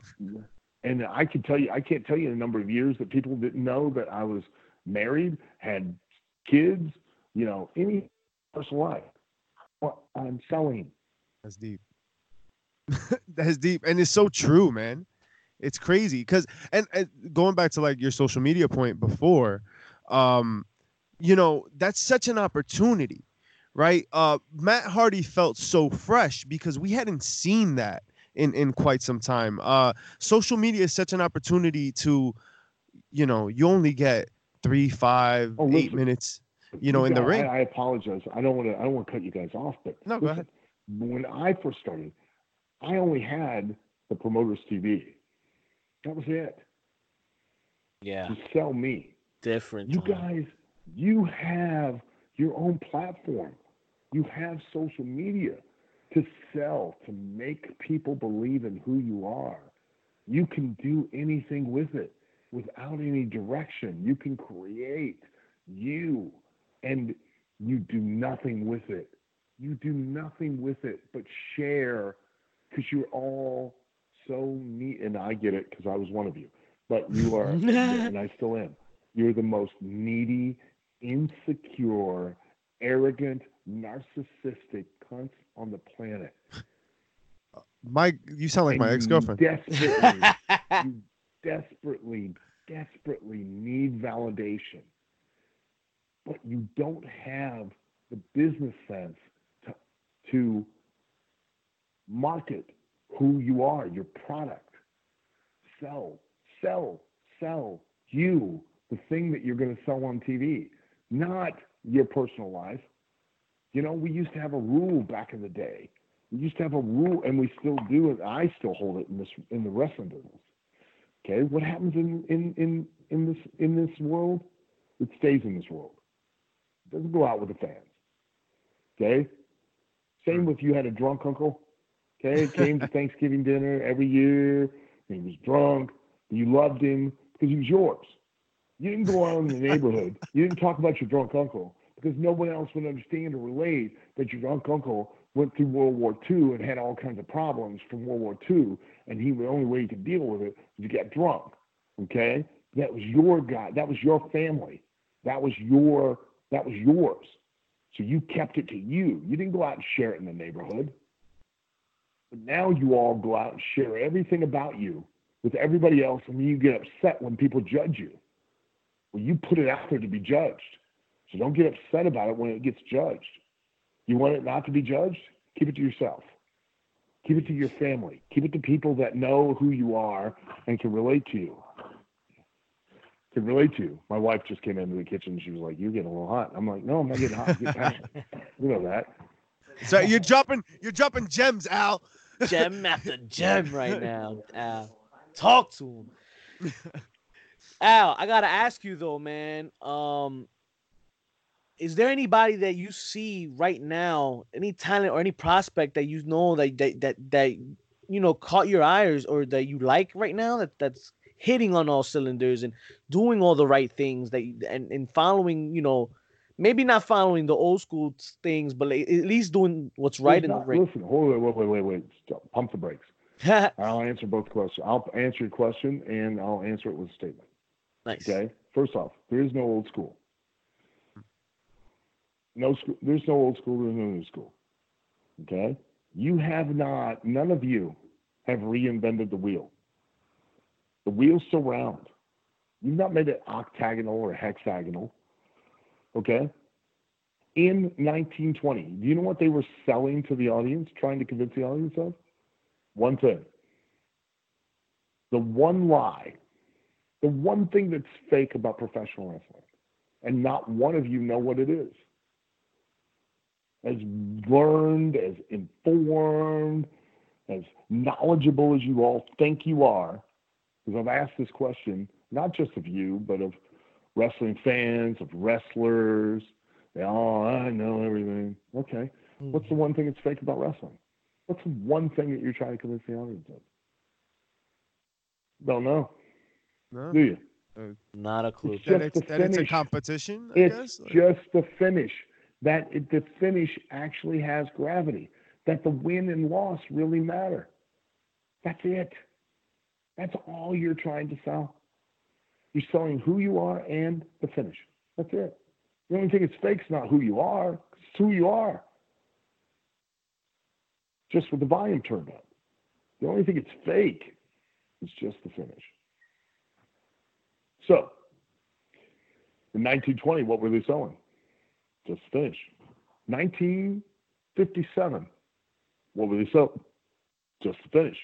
and I can tell you, I can't tell you the number of years that people didn't know that I was married, had kids, you know, any personal life. Well, I'm selling. That's deep. <laughs> That's deep, and it's so true, man. It's crazy because, and, and going back to like your social media point before, um, you know, that's such an opportunity, right? Uh, Matt Hardy felt so fresh because we hadn't seen that in in quite some time. Uh, social media is such an opportunity to, you know, you only get three, five, oh, eight minutes, you know, in the ring. I, I, apologize. I don't want to. I don't want to cut you guys off, but no, listen, go ahead. When I first started, I only had the promoters TV. That was it. Yeah. To sell me. Different. You guys, you have your own platform. You have social media to sell, to make people believe in who you are. You can do anything with it without any direction. You can create you and you do nothing with it. You do nothing with it but share because you're all so neat. And I get it because I was one of you, but you <laughs> are, and I still am. You're the most needy, insecure, arrogant, narcissistic cunts on the planet. My, you sound like and my ex girlfriend. Desperately, <laughs> you desperately, desperately need validation, but you don't have the business sense to, to market who you are, your product. Sell, sell, sell you, the thing that you're going to sell on TV, not your personal life. You know, we used to have a rule back in the day. We used to have a rule, and we still do it. I still hold it in this in the wrestling business. Okay, what happens in in in in this in this world? It stays in this world. It doesn't go out with the fans. Okay. Same with you had a drunk uncle. Okay, came to <laughs> Thanksgiving dinner every year. he was drunk. You loved him because he was yours. You didn't go out in the neighborhood. You didn't talk about your drunk uncle because no one else would understand or relate that your uncle went through World War II and had all kinds of problems from World War II, and he the only way he could deal with it was to get drunk. Okay, that was your guy. That was your family. That was your that was yours. So you kept it to you. You didn't go out and share it in the neighborhood. But now you all go out and share everything about you with everybody else, and you get upset when people judge you. Well, you put it out there to be judged. So don't get upset about it when it gets judged. You want it not to be judged? Keep it to yourself. Keep it to your family. Keep it to people that know who you are and can relate to you. Can relate to you. My wife just came into the kitchen. She was like, "You're getting a little hot." I'm like, "No, I'm not getting hot. Get <laughs> you know that." So you're jumping, you're jumping gems, Al. <laughs> Gem after gem right now, Al. Talk to him. <laughs> Al, I gotta ask you though, man. Um, is there anybody that you see right now, any talent or any prospect that you know that that that, that you know caught your eyes or that you like right now that that's hitting on all cylinders and doing all the right things that and and following you know maybe not following the old school things but at least doing what's right in the ring. Listen, hold on, wait, wait, wait, wait. Stop. Pump the brakes. <laughs> I'll answer both questions. I'll answer your question and I'll answer it with a statement. Nice. Okay. First off, there is no old school. No school. There's no old school. There's no new school. Okay. You have not. None of you have reinvented the wheel. The wheel's still round. You've not made it octagonal or hexagonal. Okay. In 1920, do you know what they were selling to the audience, trying to convince the audience of? One thing. The one lie the one thing that's fake about professional wrestling, and not one of you know what it is. As learned, as informed, as knowledgeable as you all think you are, because I've asked this question not just of you, but of wrestling fans, of wrestlers. They all, oh, I know everything. Okay. Mm-hmm. What's the one thing that's fake about wrestling? What's the one thing that you're trying to convince the audience of? Don't know. No. Do you? Uh, Not a clue. It's that, it's, that it's, a competition. I it's guess? just the finish. That it, the finish actually has gravity. That the win and loss really matter. That's it. That's all you're trying to sell. You're selling who you are and the finish. That's it. The only thing that's fake is not who you are. It's who you are. Just with the volume turned up. The only thing it's fake is just the finish. So, in 1920, what were they selling? Just finish. 1957, what were they selling? Just to finish.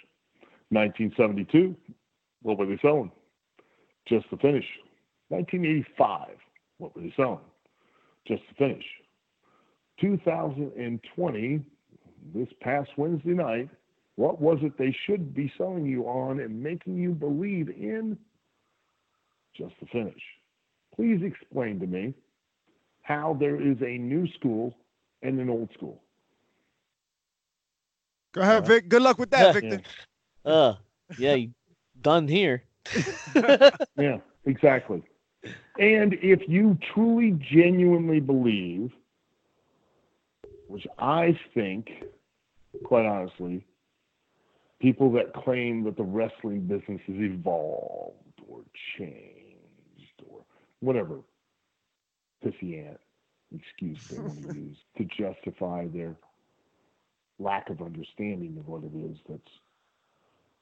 1972, what were they selling? Just to finish. 1985, what were they selling? Just to finish. 2020, this past Wednesday night, what was it they should be selling you on and making you believe in? Just to finish. Please explain to me how there is a new school and an old school. Go ahead, Vic. Good luck with that, Victor. Yeah. <laughs> Uh, yeah, done here. <laughs> yeah, exactly. And if you truly, genuinely believe, which I think, quite honestly, people that claim that the wrestling business has evolved or changed or whatever pissy ant excuse they want to <laughs> use to justify their lack of understanding of what it is that's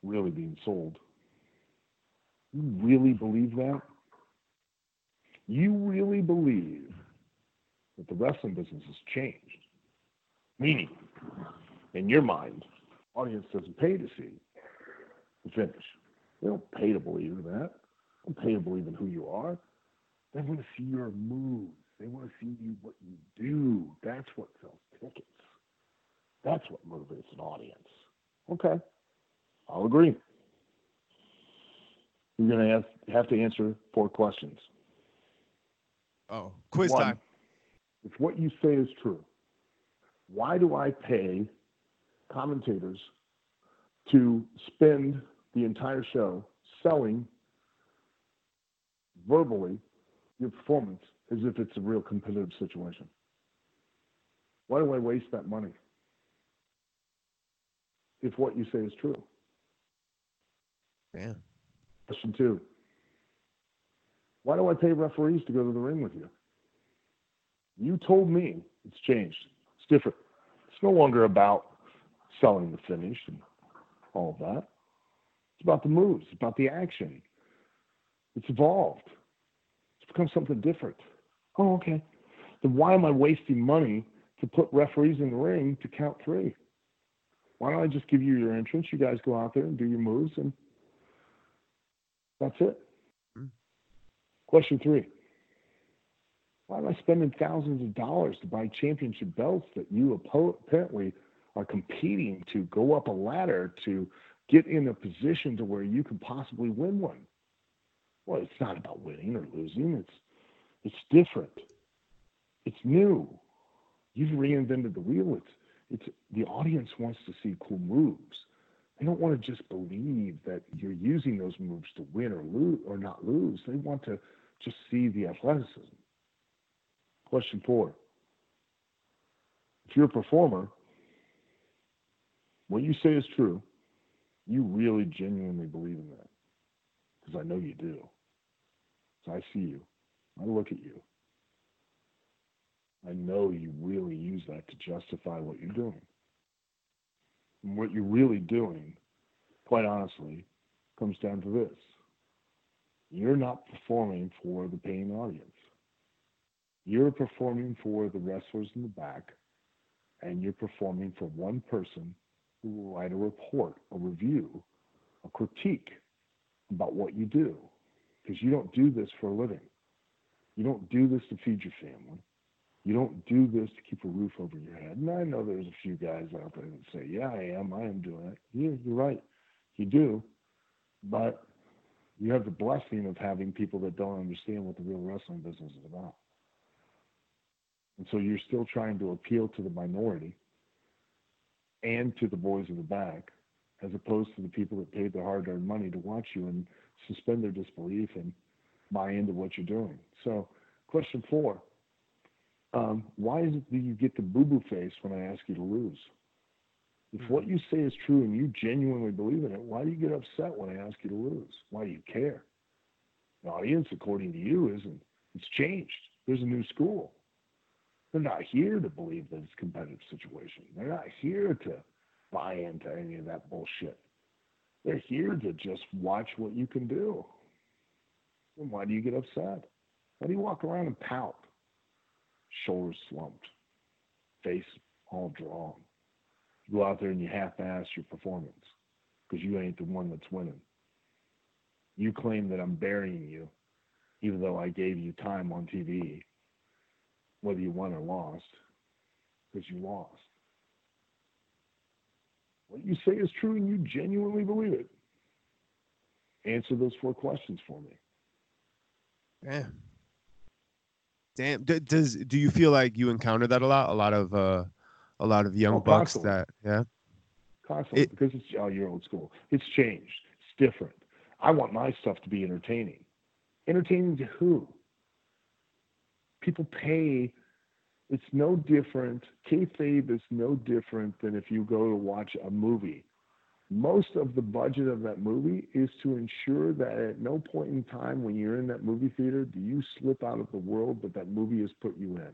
really being sold. You really believe that? You really believe that the wrestling business has changed? Meaning, in your mind, audience doesn't pay to see the finish. They don't pay to believe in that. They don't pay to believe in who you are. They want to see your moves. They want to see you what you do. That's what sells tickets. That's what motivates an audience. Okay, I'll agree. You're going to have, have to answer four questions. Oh, quiz One, time. If what you say is true, why do I pay commentators to spend the entire show selling verbally your performance as if it's a real competitive situation? Why do I waste that money if what you say is true? Yeah. Question two Why do I pay referees to go to the ring with you? You told me it's changed. It's different. It's no longer about selling the finish and all of that. It's about the moves, it's about the action. It's evolved. Become something different. Oh, okay. Then why am I wasting money to put referees in the ring to count three? Why don't I just give you your entrance? You guys go out there and do your moves, and that's it. Mm-hmm. Question three why am I spending thousands of dollars to buy championship belts that you apparently are competing to go up a ladder to get in a position to where you can possibly win one? Well, it's not about winning or losing. It's it's different. It's new. You've reinvented the wheel. It's it's the audience wants to see cool moves. They don't want to just believe that you're using those moves to win or lose or not lose. They want to just see the athleticism. Question four. If you're a performer, what you say is true, you really genuinely believe in that. Because I know you do. I see you. I look at you. I know you really use that to justify what you're doing. And what you're really doing, quite honestly, comes down to this. You're not performing for the paying audience. You're performing for the wrestlers in the back, and you're performing for one person who will write a report, a review, a critique about what you do. Because you don't do this for a living. You don't do this to feed your family. You don't do this to keep a roof over your head. And I know there's a few guys out there that say, Yeah, I am. I am doing it. Yeah, you're right. You do. But you have the blessing of having people that don't understand what the real wrestling business is about. And so you're still trying to appeal to the minority and to the boys in the back, as opposed to the people that paid their hard earned money to watch you and suspend their disbelief and buy into what you're doing. So, question four um, why is it that you get the boo boo face when I ask you to lose? If what you say is true and you genuinely believe in it, why do you get upset when I ask you to lose? Why do you care? The audience, according to you, isn't. It's changed. There's a new school. They're not here to believe that it's a competitive situation. They're not here to buy into any of that bullshit. They're here to just watch what you can do. And why do you get upset? Why do you walk around and pout? Shoulders slumped, face all drawn. You go out there and you half-ass your performance because you ain't the one that's winning. You claim that I'm burying you, even though I gave you time on TV, whether you won or lost, because you lost. What you say is true and you genuinely believe it. Answer those four questions for me. Damn. Damn. D- does do you feel like you encounter that a lot? A lot of uh, a lot of young oh, bucks that yeah. Constantly, it, because it's oh, you're old school. It's changed. It's different. I want my stuff to be entertaining. Entertaining to who? People pay it's no different. Kayfabe is no different than if you go to watch a movie. Most of the budget of that movie is to ensure that at no point in time when you're in that movie theater do you slip out of the world that that movie has put you in.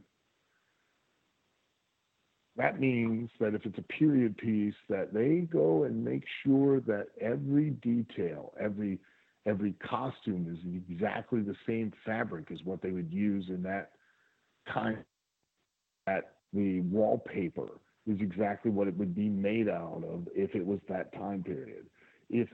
That means that if it's a period piece, that they go and make sure that every detail, every every costume is exactly the same fabric as what they would use in that time that the wallpaper is exactly what it would be made out of if it was that time period. If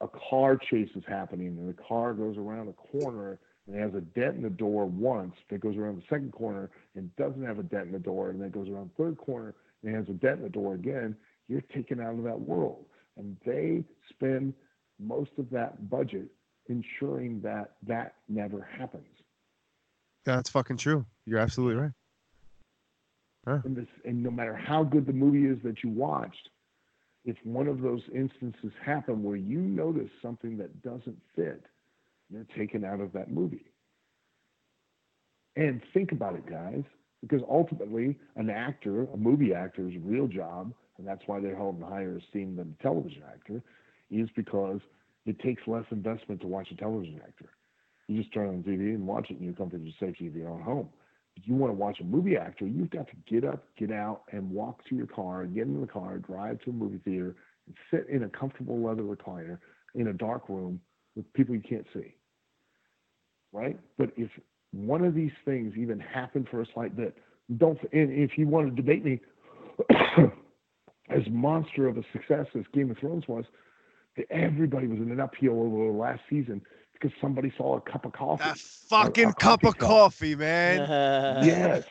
a car chase is happening and the car goes around a corner and has a dent in the door once, that goes around the second corner and doesn't have a dent in the door, and then goes around third corner and has a dent in the door again, you're taken out of that world. And they spend most of that budget ensuring that that never happens. That's fucking true. You're absolutely right. Huh. And, this, and no matter how good the movie is that you watched, if one of those instances happen where you notice something that doesn't fit, you're taken out of that movie. And think about it, guys, because ultimately, an actor, a movie actor's real job, and that's why they're held in higher esteem than a television actor, is because it takes less investment to watch a television actor. You just turn on the TV and watch it in your comfort and safety of your own home if you want to watch a movie actor, you've got to get up, get out, and walk to your car, get in the car, drive to a movie theater, and sit in a comfortable leather recliner in a dark room with people you can't see. Right? But if one of these things even happened for a slight bit, don't. And if you want to debate me, <coughs> as monster of a success as Game of Thrones was, everybody was in an uphill over the last season because somebody saw a cup of coffee. That fucking a, a cup of coffee, man. <laughs> yes.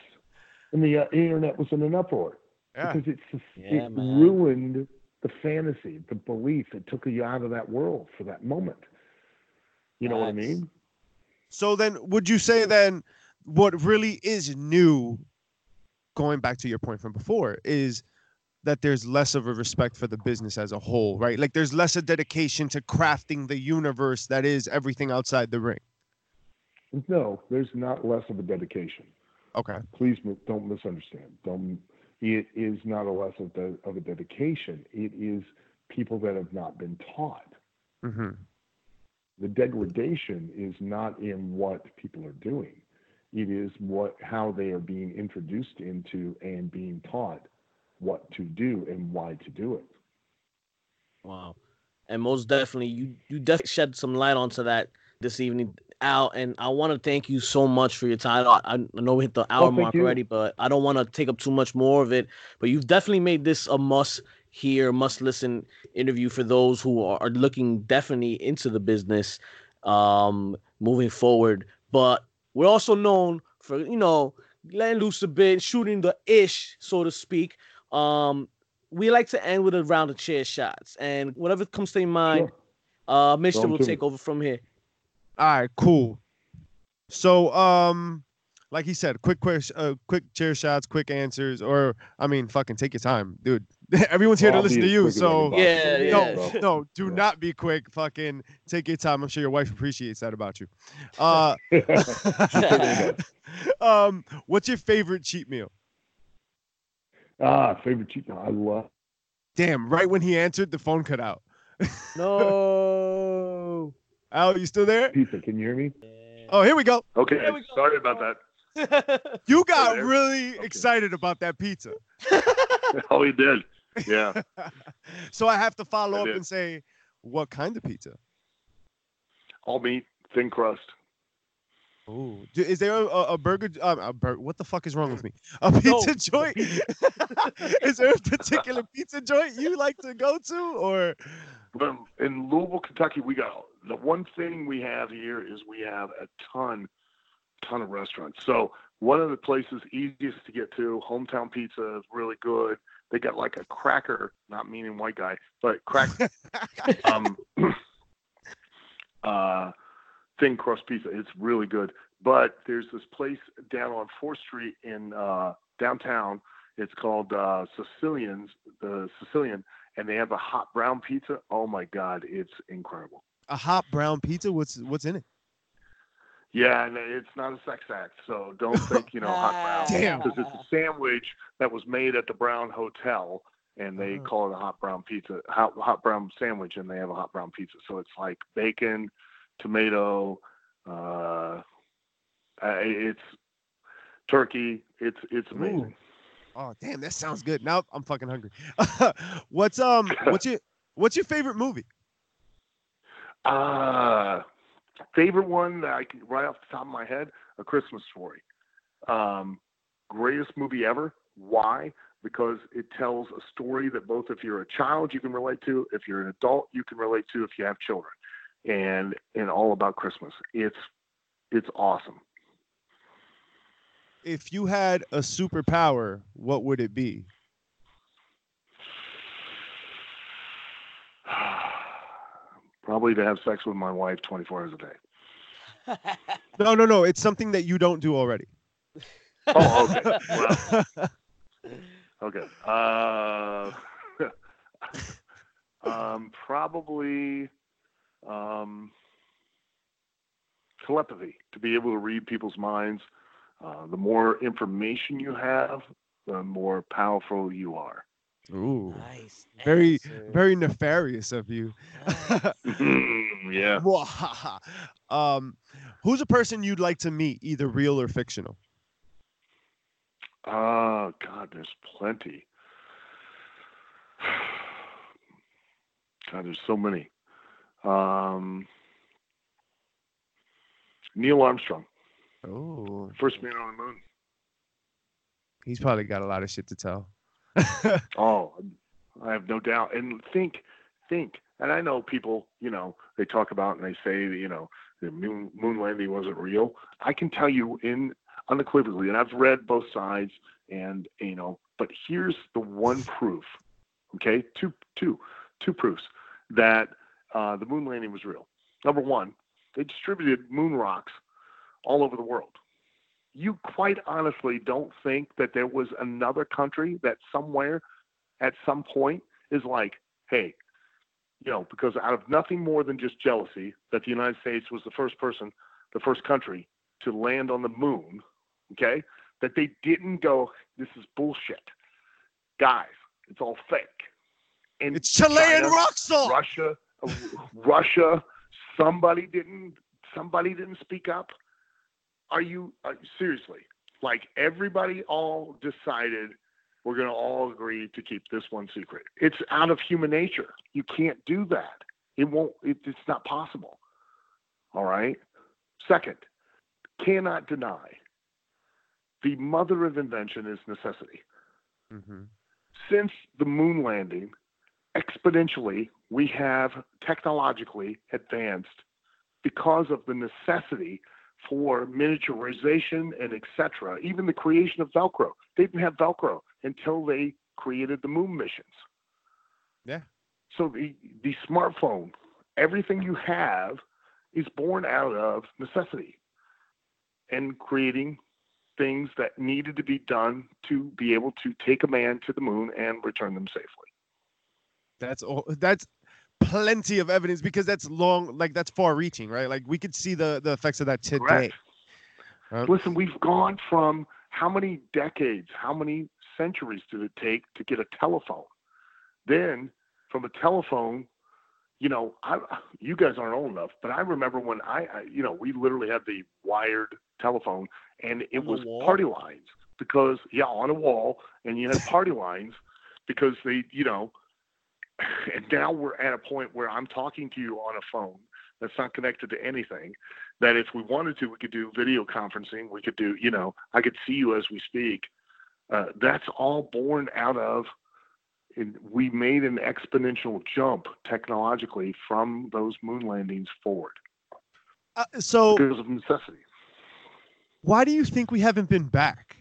And the uh, internet was in an uproar yeah. because it's yeah, it man. ruined the fantasy, the belief. It took you out of that world for that moment. You know That's... what I mean? So then, would you say then what really is new, going back to your point from before, is that there's less of a respect for the business as a whole, right? Like there's less a dedication to crafting the universe that is everything outside the ring. No, there's not less of a dedication. Okay. Please don't misunderstand. Don't. It is not a less of, the, of a dedication. It is people that have not been taught. Mm-hmm. The degradation is not in what people are doing. It is what how they are being introduced into and being taught what to do and why to do it. Wow. And most definitely you you definitely shed some light onto that this evening, Al. And I want to thank you so much for your time. I, I know we hit the hour oh, mark you. already, but I don't want to take up too much more of it. But you've definitely made this a must hear, must listen interview for those who are looking definitely into the business um moving forward. But we're also known for, you know, letting loose a bit, shooting the ish, so to speak. Um, we like to end with a round of chair shots, and whatever comes to your mind, sure. uh, Mister will take over from here. All right, cool. So, um, like he said, quick, quick, uh, quick chair shots, quick answers, or I mean, fucking take your time, dude. <laughs> Everyone's here well, to listen to you, so yeah, yeah. No, no, do yeah. not be quick. Fucking take your time. I'm sure your wife appreciates that about you. Uh, <laughs> <laughs> um, what's your favorite cheat meal? Ah, favorite cheat. I love. Damn! Right when he answered, the phone cut out. no. <laughs> Al, you still there? Pizza, can you hear me? Oh, here we go. Okay, we go. sorry about that. you got really okay. excited about that pizza. <laughs> oh, he did. Yeah. <laughs> so I have to follow up and say, What kind of pizza? All meat, thin crust. Oh, is there a, a burger? Um, a bur- what the fuck is wrong with me? A <laughs> pizza no. joint? <laughs> is there a particular pizza joint you like to go to, or? Well, in Louisville, Kentucky, we got the one thing we have here is we have a ton, ton of restaurants. So one of the places easiest to get to, hometown pizza is really good. They got like a cracker, not meaning white guy, but crack, <laughs> um, <clears throat> uh, thin crust pizza. It's really good. But there's this place down on Fourth Street in uh, downtown. It's called uh, Sicilian's, the Sicilian, and they have a hot brown pizza. Oh my God, it's incredible. A hot brown pizza? What's what's in it? Yeah, and it's not a sex act, so don't think you know hot brown. <laughs> Damn, because it's a sandwich that was made at the Brown Hotel, and they uh-huh. call it a hot brown pizza, hot hot brown sandwich, and they have a hot brown pizza. So it's like bacon, tomato, uh, it's turkey. It's it's amazing. Ooh. Oh damn, that sounds good. Now I'm fucking hungry. <laughs> what's um what's your what's your favorite movie? Uh favorite one that I can right off the top of my head, A Christmas Story. Um, greatest movie ever. Why? Because it tells a story that both if you're a child you can relate to, if you're an adult you can relate to, if you have children, and and all about Christmas. It's it's awesome. If you had a superpower, what would it be? <sighs> Probably to have sex with my wife 24 hours a day. <laughs> no, no, no. It's something that you don't do already. oh, okay. Well, okay. Uh, <laughs> um, probably um, telepathy to be able to read people's minds. Uh, the more information you have, the more powerful you are. Ooh, nice. Very, answer. very nefarious of you. Nice. <laughs> yeah. um, who's a person you'd like to meet, either real or fictional? Oh God, there's plenty. <sighs> God, there's so many. Um, Neil Armstrong. Oh, first man on the moon. He's probably got a lot of shit to tell. <laughs> oh, I have no doubt. And think, think, and I know people, you know, they talk about and they say, you know, the moon, moon landing wasn't real. I can tell you in unequivocally, and I've read both sides, and you know, but here's the one proof. Okay, two, two, two proofs that uh, the moon landing was real. Number one, they distributed moon rocks all over the world you quite honestly don't think that there was another country that somewhere at some point is like, hey, you know, because out of nothing more than just jealousy that the United States was the first person, the first country to land on the moon, okay, that they didn't go, this is bullshit. Guys, it's all fake. And it's Chilean China, rock salt. Russia, Russia, somebody didn't somebody didn't speak up are you uh, seriously? Like everybody all decided we're going to all agree to keep this one secret. It's out of human nature. You can't do that. It won't. It, it's not possible. All right. Second, cannot deny the mother of invention is necessity. Mm-hmm. Since the moon landing, exponentially, we have technologically advanced because of the necessity for miniaturization and etc. Even the creation of Velcro. They didn't have Velcro until they created the moon missions. Yeah. So the the smartphone, everything you have is born out of necessity and creating things that needed to be done to be able to take a man to the moon and return them safely. That's all that's plenty of evidence because that's long, like that's far reaching, right? Like we could see the the effects of that today. Listen, we've gone from how many decades, how many centuries did it take to get a telephone? Then from a telephone, you know, I, you guys aren't old enough, but I remember when I, I you know, we literally had the wired telephone and it was party lines because yeah, on a wall and you had party lines because they, you know, <laughs> and now we're at a point where I'm talking to you on a phone that's not connected to anything. That if we wanted to, we could do video conferencing. We could do, you know, I could see you as we speak. Uh, that's all born out of we made an exponential jump technologically from those moon landings forward. Uh, so because of necessity. Why do you think we haven't been back?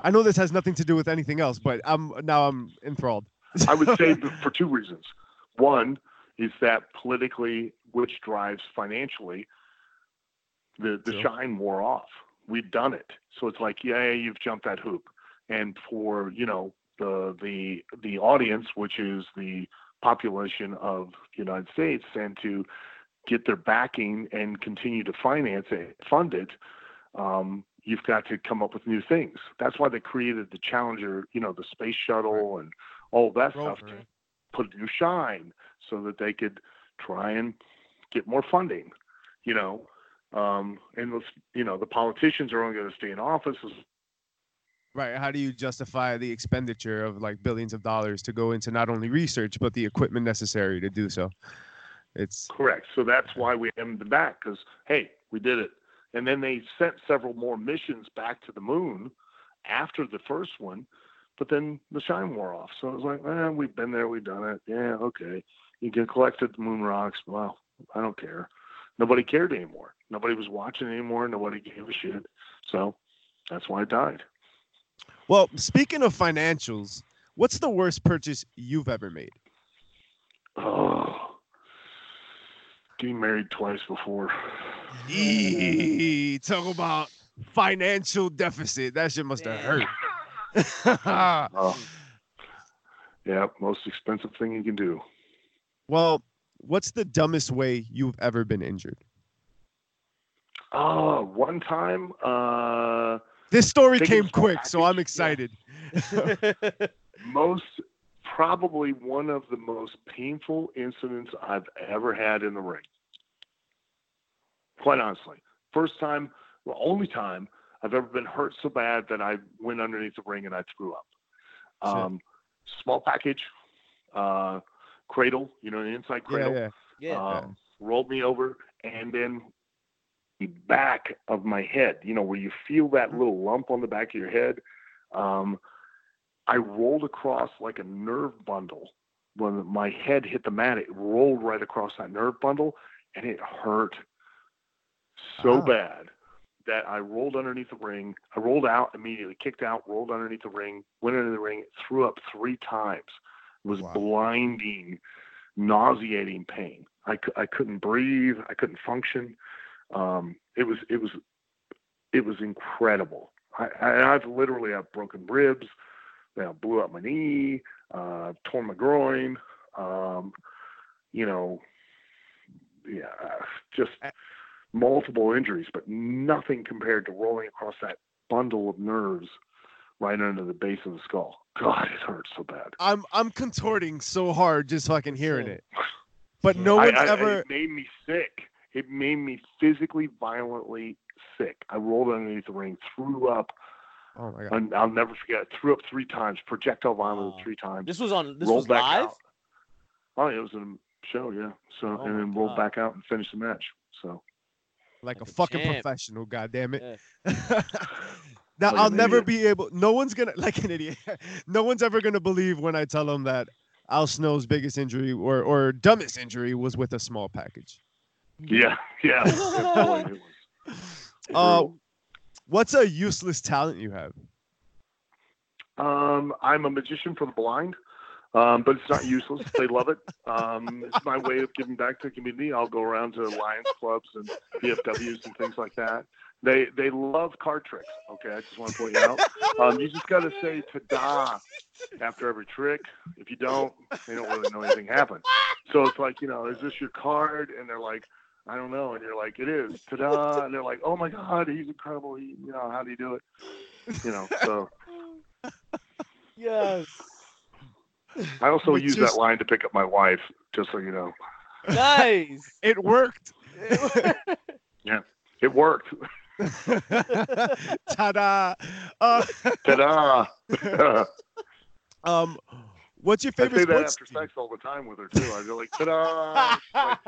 I know this has nothing to do with anything else, but I'm now I'm enthralled. I would say <laughs> for two reasons. One is that politically, which drives financially, the the shine wore off. We've done it, so it's like, yeah, you've jumped that hoop. And for you know the the the audience, which is the population of the United States, and to get their backing and continue to finance it, fund it, um, you've got to come up with new things. That's why they created the Challenger, you know, the space shuttle and all that stuff to put a new shine so that they could try and get more funding, you know. Um, and you know, the politicians are only going to stay in office Right. How do you justify the expenditure of like billions of dollars to go into not only research but the equipment necessary to do so? It's correct. So that's why we hemmed them back because hey, we did it. And then they sent several more missions back to the moon after the first one, but then the shine wore off. So it was like, eh, we've been there, we've done it. Yeah, okay. You can collect at the moon rocks. Well, I don't care. Nobody cared anymore. Nobody was watching anymore. Nobody gave a shit. So that's why it died. Well, speaking of financials, what's the worst purchase you've ever made? Oh, getting married twice before. Eee, talk about financial deficit. That shit must have hurt. <laughs> oh. Yeah, most expensive thing you can do. Well, what's the dumbest way you've ever been injured? Oh, one time, uh, this story came quick, so I'm excited. Yeah. <laughs> most probably one of the most painful incidents I've ever had in the ring. Quite honestly, first time, well, only time I've ever been hurt so bad that I went underneath the ring and I threw up. Um, small package, uh, cradle, you know, an inside cradle. Yeah, yeah. yeah. Um, rolled me over, and then the back of my head, you know, where you feel that mm-hmm. little lump on the back of your head. Um, I rolled across like a nerve bundle. When my head hit the mat, it rolled right across that nerve bundle and it hurt so oh. bad that I rolled underneath the ring. I rolled out immediately, kicked out, rolled underneath the ring, went into the ring, threw up three times. It was wow. blinding, nauseating pain. I, I couldn't breathe. I couldn't function. Um, it was it was it was incredible. I, I, I've literally have broken ribs, you know, blew up my knee, uh, torn my groin, um, you know, yeah, just multiple injuries, but nothing compared to rolling across that bundle of nerves right under the base of the skull. God, it hurts so bad. I'm I'm contorting so hard just fucking hearing it. Oh. But no one's I, I, ever. It made me sick. It made me physically, violently sick. I rolled underneath the ring, threw up. Oh my god! And I'll never forget. I threw up three times, projectile vomited oh. three times. This was on. This was live. Out. Oh, yeah, it was a show, yeah. So oh and then rolled back out and finished the match. So. Like, like a, a, fucking champ. professional, goddamn it. Yeah. <laughs> now like I'll never idiot. be able. No one's gonna <laughs> like an idiot. no one's ever gonna believe when I tell them that Al Snow's biggest injury or or dumbest injury was with a small package. Yeah, yeah. <laughs> uh, what's a useless talent you have? Um, I'm a magician for the blind, um, but it's not useless. they love it. Um, it's my way of giving back to the community. I'll go around to Lions clubs and VFWs and things like that. They they love card tricks. Okay, I just want to point you out. Um, you just got to say "ta-da" after every trick. If you don't, they don't really know anything happened. So it's like you know, is this your card? And they're like, I don't know. And you're like, it is. Ta-da. And they're like, oh my God, he's incredible. He, you know, how do you do it? You know, so. <laughs> yes. I also use just... that line to pick up my wife, just so you know. Nice. <laughs> it worked. <laughs> yeah, it worked. <laughs> Ta-da. Uh, Ta-da. um, What's your favorite? I say that after team? sex all the time with her too. I go like, ta-da! like,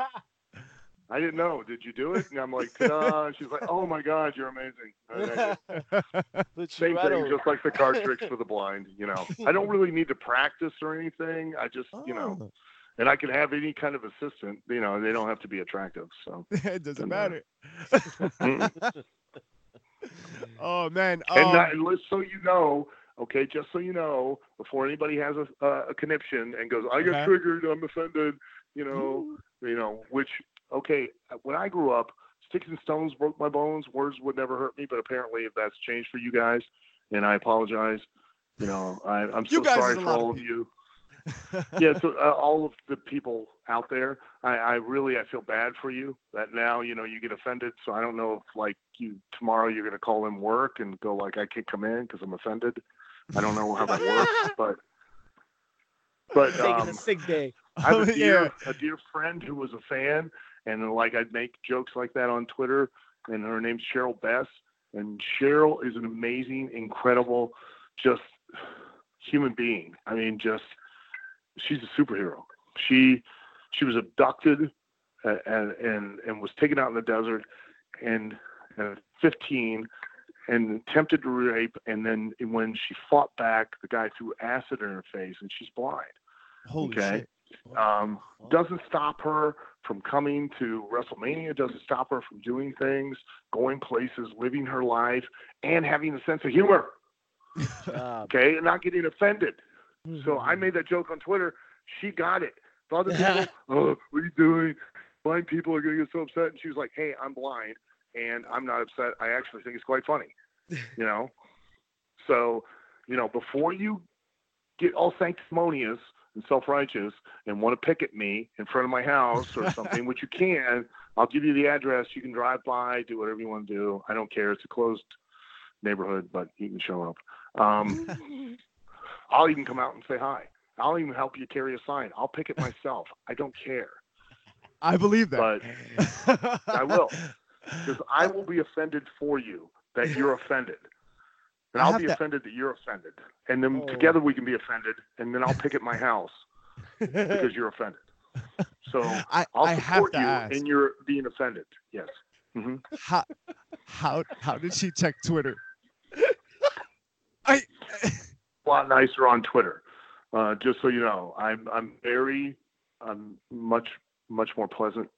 I didn't know. Did you do it? And I'm like, ta-da! And she's like, oh my god, you're amazing. <laughs> Same thing, just like the card <laughs> tricks for the blind. You know, I don't really need to practice or anything. I just, you know. Oh. And I can have any kind of assistant, you know, they don't have to be attractive. So <laughs> it doesn't matter. oh man! Um, and, that, and so you know, Okay, just so you know, before anybody has a, uh, a conniption and goes, "I got okay. triggered, I'm offended," you know, you know, which okay, when I grew up, sticks and stones broke my bones. Words would never hurt me, but apparently, if that's changed for you guys, and I apologize. You know, I, am so sorry for all of you. <laughs> yeah, so uh, all of the people out there, I, I really I feel bad for you that now you know you get offended. So I don't know if like you tomorrow you're gonna call in work and go like I can't come in because I'm offended. I don't know how that works, <laughs> but but taking um, a sick day. I have a <laughs> dear yeah. a dear friend who was a fan, and like I'd make jokes like that on Twitter, and her name's Cheryl Bess, and Cheryl is an amazing, incredible, just human being. I mean, just she's a superhero. She she was abducted uh, and and and was taken out in the desert, and at 15 and attempted to rape, and then when she fought back, the guy threw acid in her face, and she's blind. Holy okay. Shit. Um, doesn't stop her from coming to WrestleMania. Doesn't stop her from doing things, going places, living her life, and having a sense of humor. <laughs> okay, and not getting offended. Mm-hmm. So I mm-hmm. made that joke on Twitter. She got it. The other <laughs> people, oh, what are you doing? Blind people are going to get so upset. And she was like, hey, I'm blind and I'm not upset. I actually think it's quite funny, <laughs> you know. so, you know, before you get all sanctimonious and self-righteous and want to picket me in front of my house or <laughs> something, which you can, I'll give you the address. You can drive by, do whatever you want to do. I don't care. It's a closed neighborhood, but you can show up. Um, <laughs> I'll even come out and say hi. I'll even help you carry a sign. I'll pick it myself. I don't care. I believe that. But <laughs> I will because I will be offended for you that you're offended. And I'll be offended that you're offended. And then oh. together we can be offended, and then I'll pick at my house because you're offended. So I, will support you ask. in your being offended. Yes. Mm-hmm. How, how, how did she check Twitter? <laughs> I. a lot nicer on Twitter. Uh, just so you know, I'm I'm very I'm much much more pleasant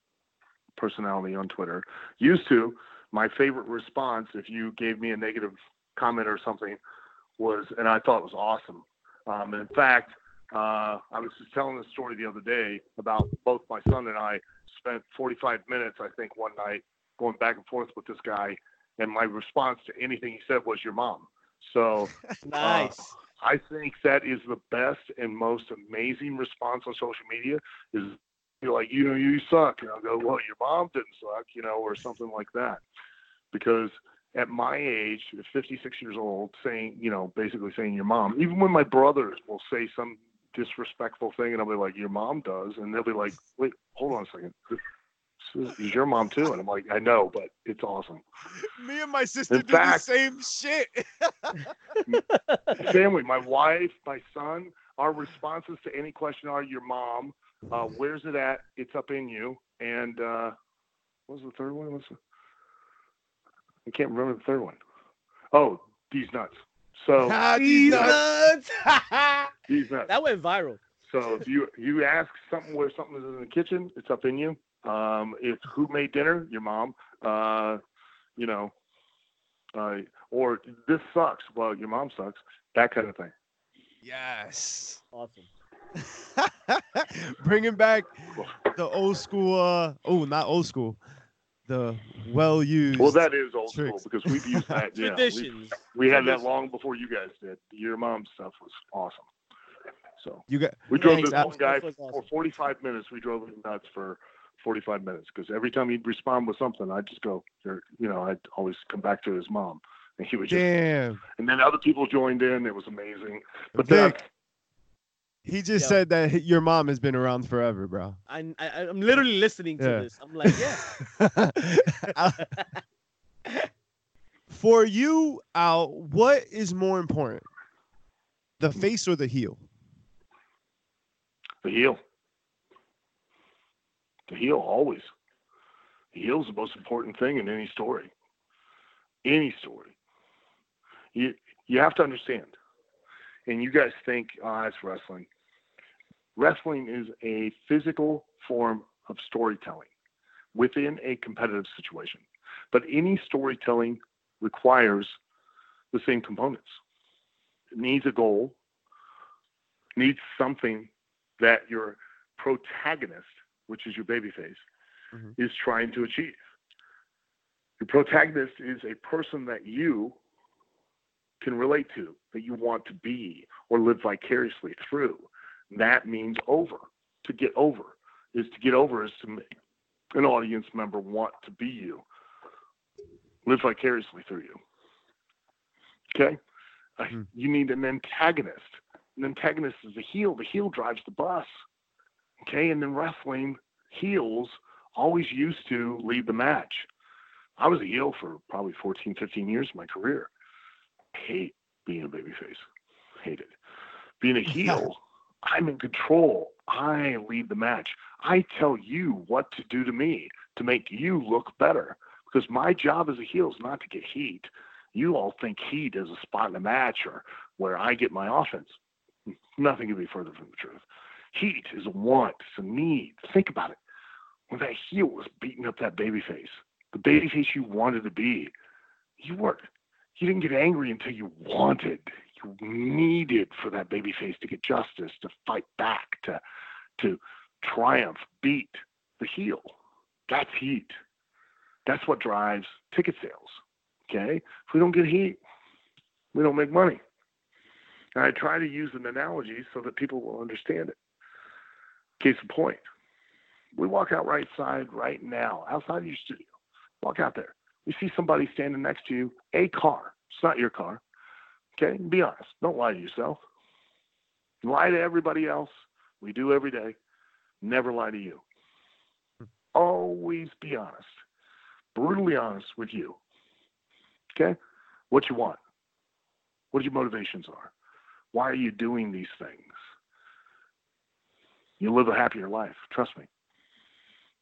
personality on Twitter. Used to, my favorite response if you gave me a negative comment or something was, and I thought it was awesome. Um, in fact, uh, I was just telling this story the other day about both my son and I spent 45 minutes, I think, one night going back and forth with this guy, and my response to anything he said was "your mom." So <laughs> nice. Uh, I think that is the best and most amazing response on social media is you're like, you know, you suck. And I'll go, well, your mom didn't suck, you know, or something like that. Because at my age, 56 years old, saying, you know, basically saying your mom, even when my brothers will say some disrespectful thing and I'll be like, your mom does. And they'll be like, wait, hold on a second. This is your mom too. And I'm like, I know, but it's awesome. Me and my sister In do fact, the same shit. family, my <laughs> wife, my son, our responses to any question are your mom, uh, where's it at? It's up in you. And uh, what was the third one? What's the... I can't remember the third one. Oh, these nuts. So <laughs> ah, these nuts. <laughs> these nuts. That went viral. So if you you ask something where something is in the kitchen, it's up in you. Um, if who made dinner, your mom. Uh, you know, uh, or this sucks. Well, your mom sucks. That kind of thing. Yes. Awesome. <laughs> Bringing back the old school. Uh, oh, not old school. The well used. Well, that is old tricks. school because we've used that. <laughs> Traditions. Yeah, we had that long before you guys did. Your mom's stuff was awesome. So you got. We drove this one guy for 45 minutes. We drove him nuts for 45 minutes because every time he'd respond with something, I'd just go, you know, I'd always come back to his mom. And he would just, Damn. And then other people joined in. It was amazing. But Vic, he just yeah. said that your mom has been around forever, bro. I, I am literally listening to yeah. this. I'm like, yeah. <laughs> For you, Al, what is more important, the face or the heel? The heel. The heel always. The heel is the most important thing in any story. Any story. You you have to understand. And you guys think, oh, it's wrestling. Wrestling is a physical form of storytelling within a competitive situation. But any storytelling requires the same components. It needs a goal, needs something that your protagonist, which is your babyface, mm-hmm. is trying to achieve. Your protagonist is a person that you can relate to, that you want to be or live vicariously through. That means over. To get over is to get over is to make an audience member want to be you, live vicariously through you. Okay? Mm-hmm. you need an antagonist. An antagonist is a heel. The heel drives the bus. Okay? And then wrestling, heels always used to lead the match. I was a heel for probably 14, 15 years of my career. hate being a babyface. Hate it. Being a <laughs> heel, I'm in control. I lead the match. I tell you what to do to me to make you look better. Because my job as a heel is not to get heat. You all think heat is a spot in the match or where I get my offense. Nothing could be further from the truth. Heat is a want, it's a need. Think about it. When that heel was beating up that baby face, the baby face you wanted to be, you weren't you didn't get angry until you wanted needed for that baby face to get justice to fight back to to triumph beat the heel. That's heat. That's what drives ticket sales okay? If we don't get heat we don't make money. And i try to use an analogy so that people will understand it. Case in point we walk out right side right now outside of your studio. Walk out there. We see somebody standing next to you, a car. It's not your car. Okay? Be honest. Don't lie to yourself. Lie to everybody else. We do every day. Never lie to you. Always be honest. Brutally honest with you. Okay? What you want. What your motivations are. Why are you doing these things? You live a happier life. Trust me.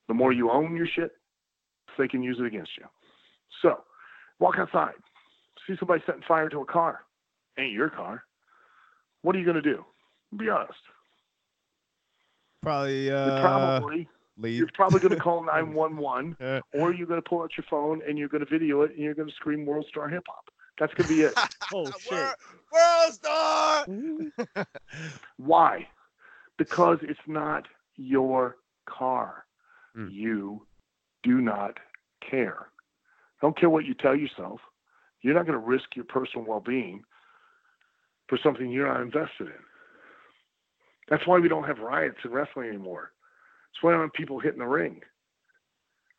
The more you own your shit, they can use it against you. So, walk outside, see somebody setting fire to a car. Ain't your car. What are you going to do? Be honest. Probably. Uh, probably. Leave. You're probably going to call <laughs> 911, <laughs> or you're going to pull out your phone and you're going to video it and you're going to scream World Star Hip Hop. That's going to be it. <laughs> oh shit! World Star. Why? Because it's not your car. Mm. You do not care. Don't care what you tell yourself. You're not going to risk your personal well being for something you're not invested in. That's why we don't have riots in wrestling anymore. That's why we don't have people hitting the ring.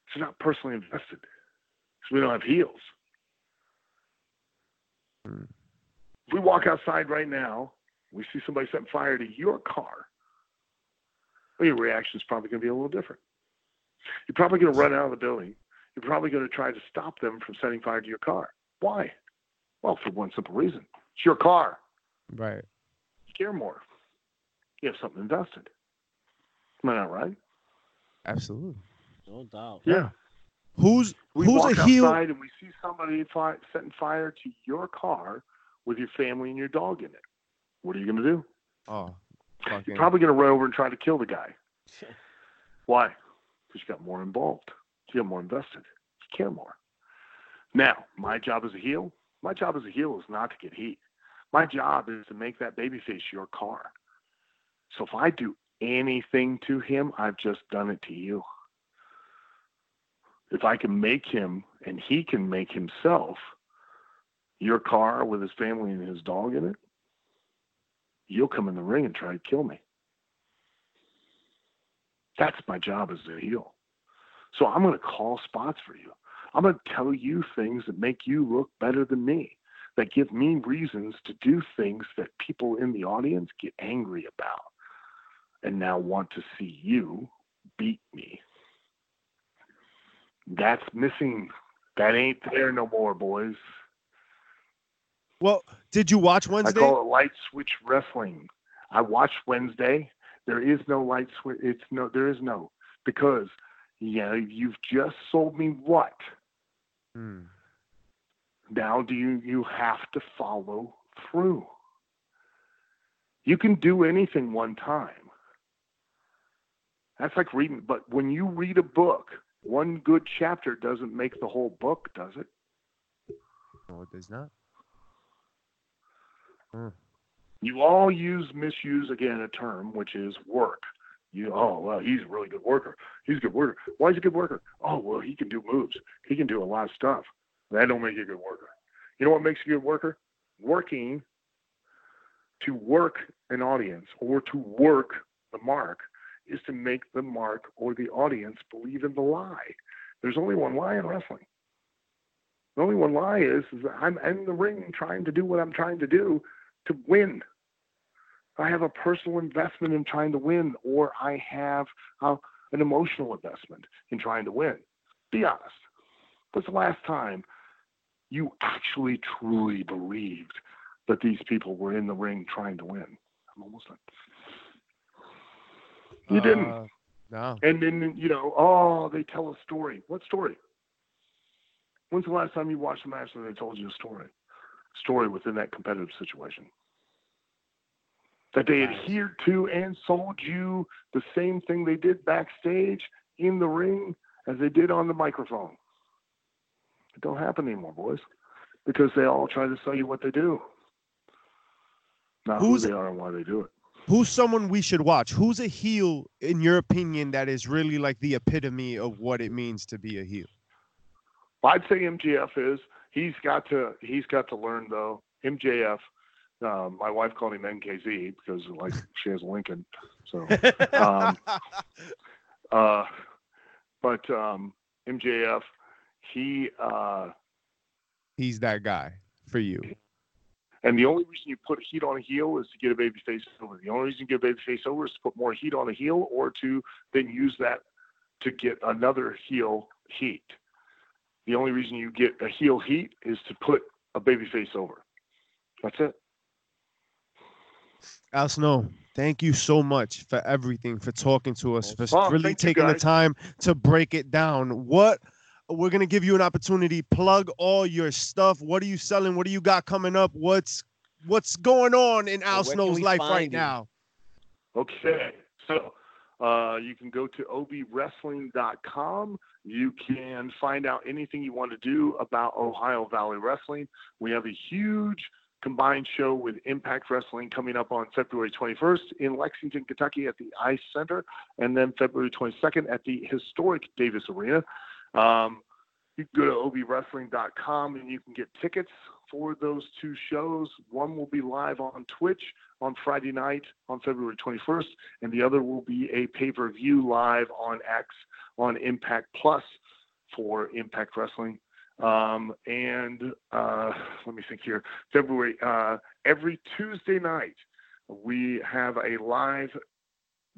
It's not personally invested. Because we don't have heels. Hmm. If we walk outside right now, we see somebody setting fire to your car, well, your reaction is probably going to be a little different. You're probably going to run out of the building you're probably going to try to stop them from setting fire to your car. Why? Well, for one simple reason it's your car. Right. You care more. You have something invested. Am I not right? Absolutely. No doubt. Yeah. Who's we who's walk a heel? outside and we see somebody fi- setting fire to your car with your family and your dog in it. What are you going to do? Oh, fucking. you're probably going to run over and try to kill the guy. <laughs> Why? Because you got more involved You got more invested. You care more. Now, my job as a heel, my job as a heel is not to get heat. My job is to make that baby babyface your car. So if I do anything to him, I've just done it to you. If I can make him and he can make himself your car with his family and his dog in it, you'll come in the ring and try to kill me. That's my job as a heel. So I'm going to call spots for you. I'm going to tell you things that make you look better than me, that give me reasons to do things that people in the audience get angry about and now want to see you beat me. That's missing. That ain't there no more, boys. Well, did you watch Wednesday? I call it light switch wrestling. I watched Wednesday. There is no light switch. It's no. There is no because yeah, you've just sold me what? Hmm. Now do you you have to follow through? You can do anything one time. That's like reading, but when you read a book, one good chapter doesn't make the whole book, does it? No, it does not. Hmm. You all use misuse again a term which is work. You oh well he's a really good worker. He's a good worker. Why is he a good worker? Oh well he can do moves. He can do a lot of stuff. That don't make you a good worker. You know what makes you a good worker? Working to work an audience or to work the mark is to make the mark or the audience believe in the lie. There's only one lie in wrestling. The only one lie is, is that I'm in the ring trying to do what I'm trying to do to win. I have a personal investment in trying to win, or I have uh, an emotional investment in trying to win. Be honest. What's the last time you actually truly believed that these people were in the ring trying to win? I'm almost done. You didn't. Uh, no. And then you know, oh, they tell a story. What story? When's the last time you watched a match and they told you a story? Story within that competitive situation. That they adhered to and sold you the same thing they did backstage in the ring as they did on the microphone. It don't happen anymore, boys, because they all try to sell you what they do, not Who's, who they are and why they do it who's someone we should watch? Who's a heel in your opinion that is really like the epitome of what it means to be a heel? I'd say MJF is. He's got to he's got to learn though. MJF. Um, my wife called him NKZ because like <laughs> she has Lincoln. So, <laughs> um, uh, but um, MJF, he uh, he's that guy for you. And the only reason you put heat on a heel is to get a baby face over. The only reason you get a baby face over is to put more heat on a heel or to then use that to get another heel heat. The only reason you get a heel heat is to put a baby face over. That's it. Al Snow, thank you so much for everything, for talking to us, for really taking the time to break it down. What we're gonna give you an opportunity. Plug all your stuff. What are you selling? What do you got coming up? What's what's going on in Al Snow's life right you? now? Okay, so uh, you can go to ovwrestling.com. You can find out anything you want to do about Ohio Valley Wrestling. We have a huge combined show with Impact Wrestling coming up on February 21st in Lexington, Kentucky at the Ice Center, and then February 22nd at the historic Davis Arena. Um, you can go to ovwrestling.com and you can get tickets for those two shows. One will be live on Twitch on Friday night on February 21st, and the other will be a pay per view live on X on Impact Plus for Impact Wrestling. Um, and uh, let me think here February, uh, every Tuesday night, we have a live,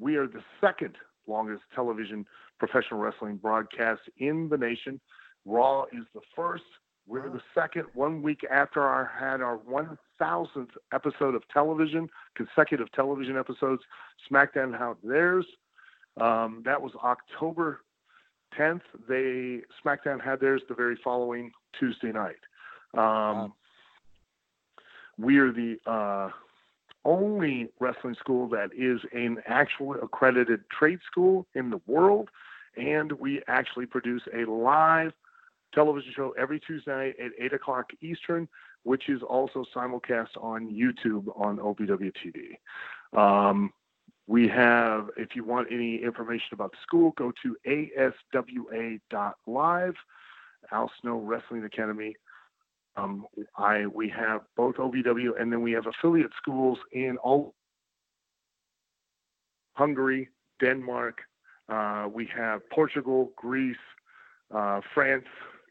we are the second longest television professional wrestling broadcast in the nation. Raw is the first. We're the second. One week after I had our 1,000th episode of television, consecutive television episodes, SmackDown had theirs. Um, that was October 10th. They SmackDown had theirs the very following Tuesday night. Um, wow. We are the uh, only wrestling school that is an actual accredited trade school in the world and we actually produce a live television show every Tuesday night at 8 o'clock Eastern, which is also simulcast on YouTube on OVW TV. Um, we have, if you want any information about the school, go to aswa.live, Al Snow Wrestling Academy. Um, I we have both OVW and then we have affiliate schools in all Hungary, Denmark, uh, we have Portugal, Greece, uh, France,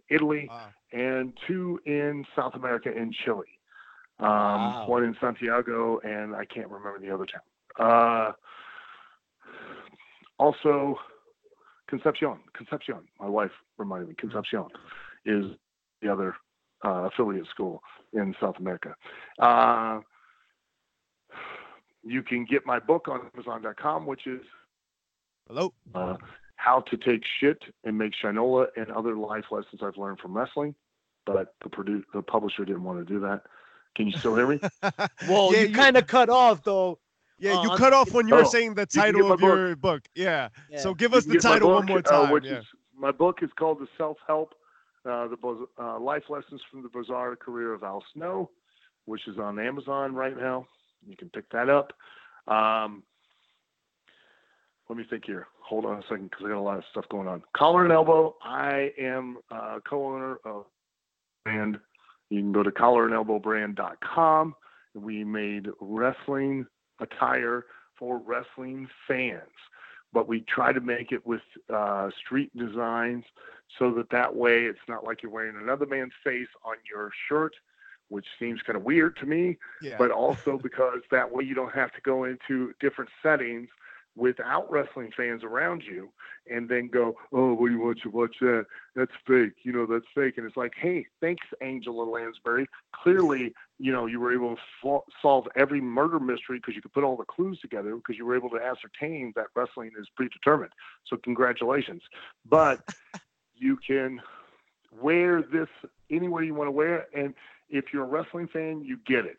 Italy, wow. and two in South America in Chile. Um, wow. One in Santiago, and I can't remember the other town. Uh, also, Concepcion. Concepcion. My wife reminded me. Concepcion is the other uh, affiliate school in South America. Uh, you can get my book on Amazon.com, which is hello. Uh, how to take shit and make shinola and other life lessons I've learned from wrestling. But the produ- the publisher didn't want to do that. Can you still hear me? <laughs> well, yeah, you, you kind of cut off though. Yeah, you uh, cut off when you were oh, saying the title of your book. Yeah. yeah. So give us the title book, one more uh, time. Uh, which yeah. is my book is called The Self Help, uh, the uh, Life Lessons from the Bizarre Career of Al Snow, which is on Amazon right now. You can pick that up. Um, let me think here. Hold on a second because I got a lot of stuff going on. Collar and Elbow. I am uh, co-owner of brand. You can go to collarandelbowbrand.com. We made wrestling attire for wrestling fans, but we try to make it with uh, street designs so that that way it's not like you're wearing another man's face on your shirt which seems kind of weird to me, yeah. but also because that way you don't have to go into different settings without wrestling fans around you and then go, oh, what do you want to watch that? That's fake. You know, that's fake. And it's like, hey, thanks, Angela Lansbury. Clearly, you know, you were able to fo- solve every murder mystery because you could put all the clues together because you were able to ascertain that wrestling is predetermined. So congratulations. But <laughs> you can wear this anywhere you want to wear it. And if you're a wrestling fan, you get it.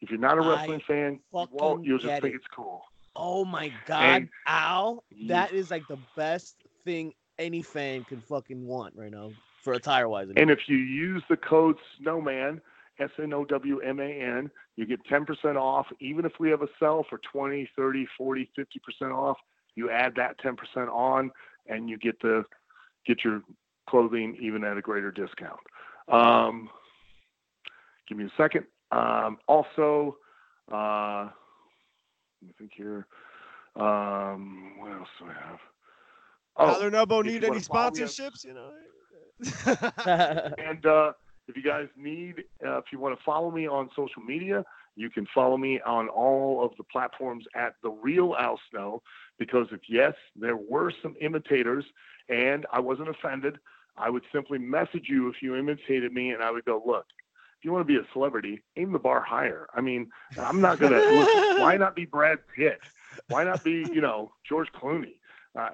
If you're not a wrestling I fan, you won't. You'll just think it. it's cool. Oh my god, and, Al, that is like the best thing any fan can fucking want right now for attire wise. And if you use the code Snowman, S N O W M A N, you get 10% off. Even if we have a sale for 20, 30, 40, 50% off, you add that 10% on and you get the get your clothing even at a greater discount. Um, give me a second. Um, also, uh, let me think here. Um, what else do I have? Oh, Collar and Elbow need any sponsorships? You know. <laughs> and uh, if you guys need, uh, if you want to follow me on social media, you can follow me on all of the platforms at the real Al Snow. Because if yes, there were some imitators, and I wasn't offended, I would simply message you if you imitated me, and I would go, look, if you want to be a celebrity, aim the bar higher. I mean, I'm not gonna. <laughs> listen, why not be Brad Pitt? Why not be you know George Clooney? Uh,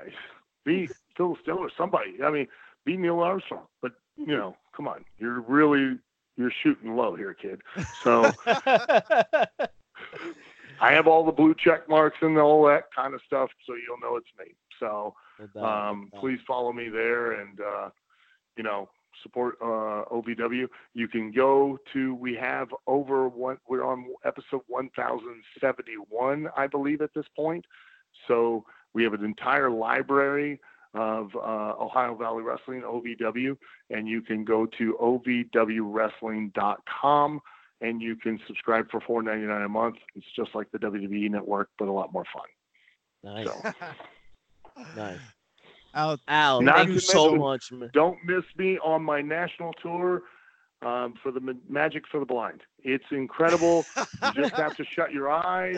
be Phil Stiller, somebody. I mean, be Neil Armstrong. But you know, come on, you're really you're shooting low here, kid. So <laughs> I have all the blue check marks and all that kind of stuff, so you'll know it's me. So um, please follow me there, and uh, you know, support uh, OVW, you can go to, we have over one, we're on episode 1071, I believe, at this point. So we have an entire library of uh, Ohio Valley Wrestling, OVW, and you can go to ovwwrestling.com and you can subscribe for $4.99 a month. It's just like the WWE network, but a lot more fun. Nice. So. <laughs> nice. Al, Al thank you so much, man. Don't miss me on my national tour um, for the Magic for the Blind. It's incredible. you just have to shut your eyes,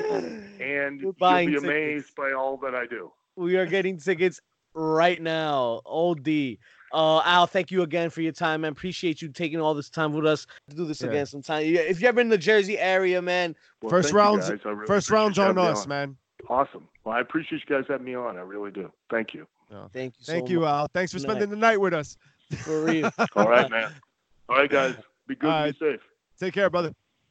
and <laughs> you'll be amazed by all that I do. We are getting tickets right now. OD. Uh, Al, thank you again for your time, man. Appreciate you taking all this time with us to do this yeah. again sometime. If you're ever in the Jersey area, man. Well, first rounds, really first rounds on us, on. man. Awesome. Well, I appreciate you guys having me on. I really do. Thank you. No. Thank you. Thank so you, much. Al. Thanks for spending the night with us. For real. <laughs> All right, man. All right, guys. Be good. Be safe. Take care, brother.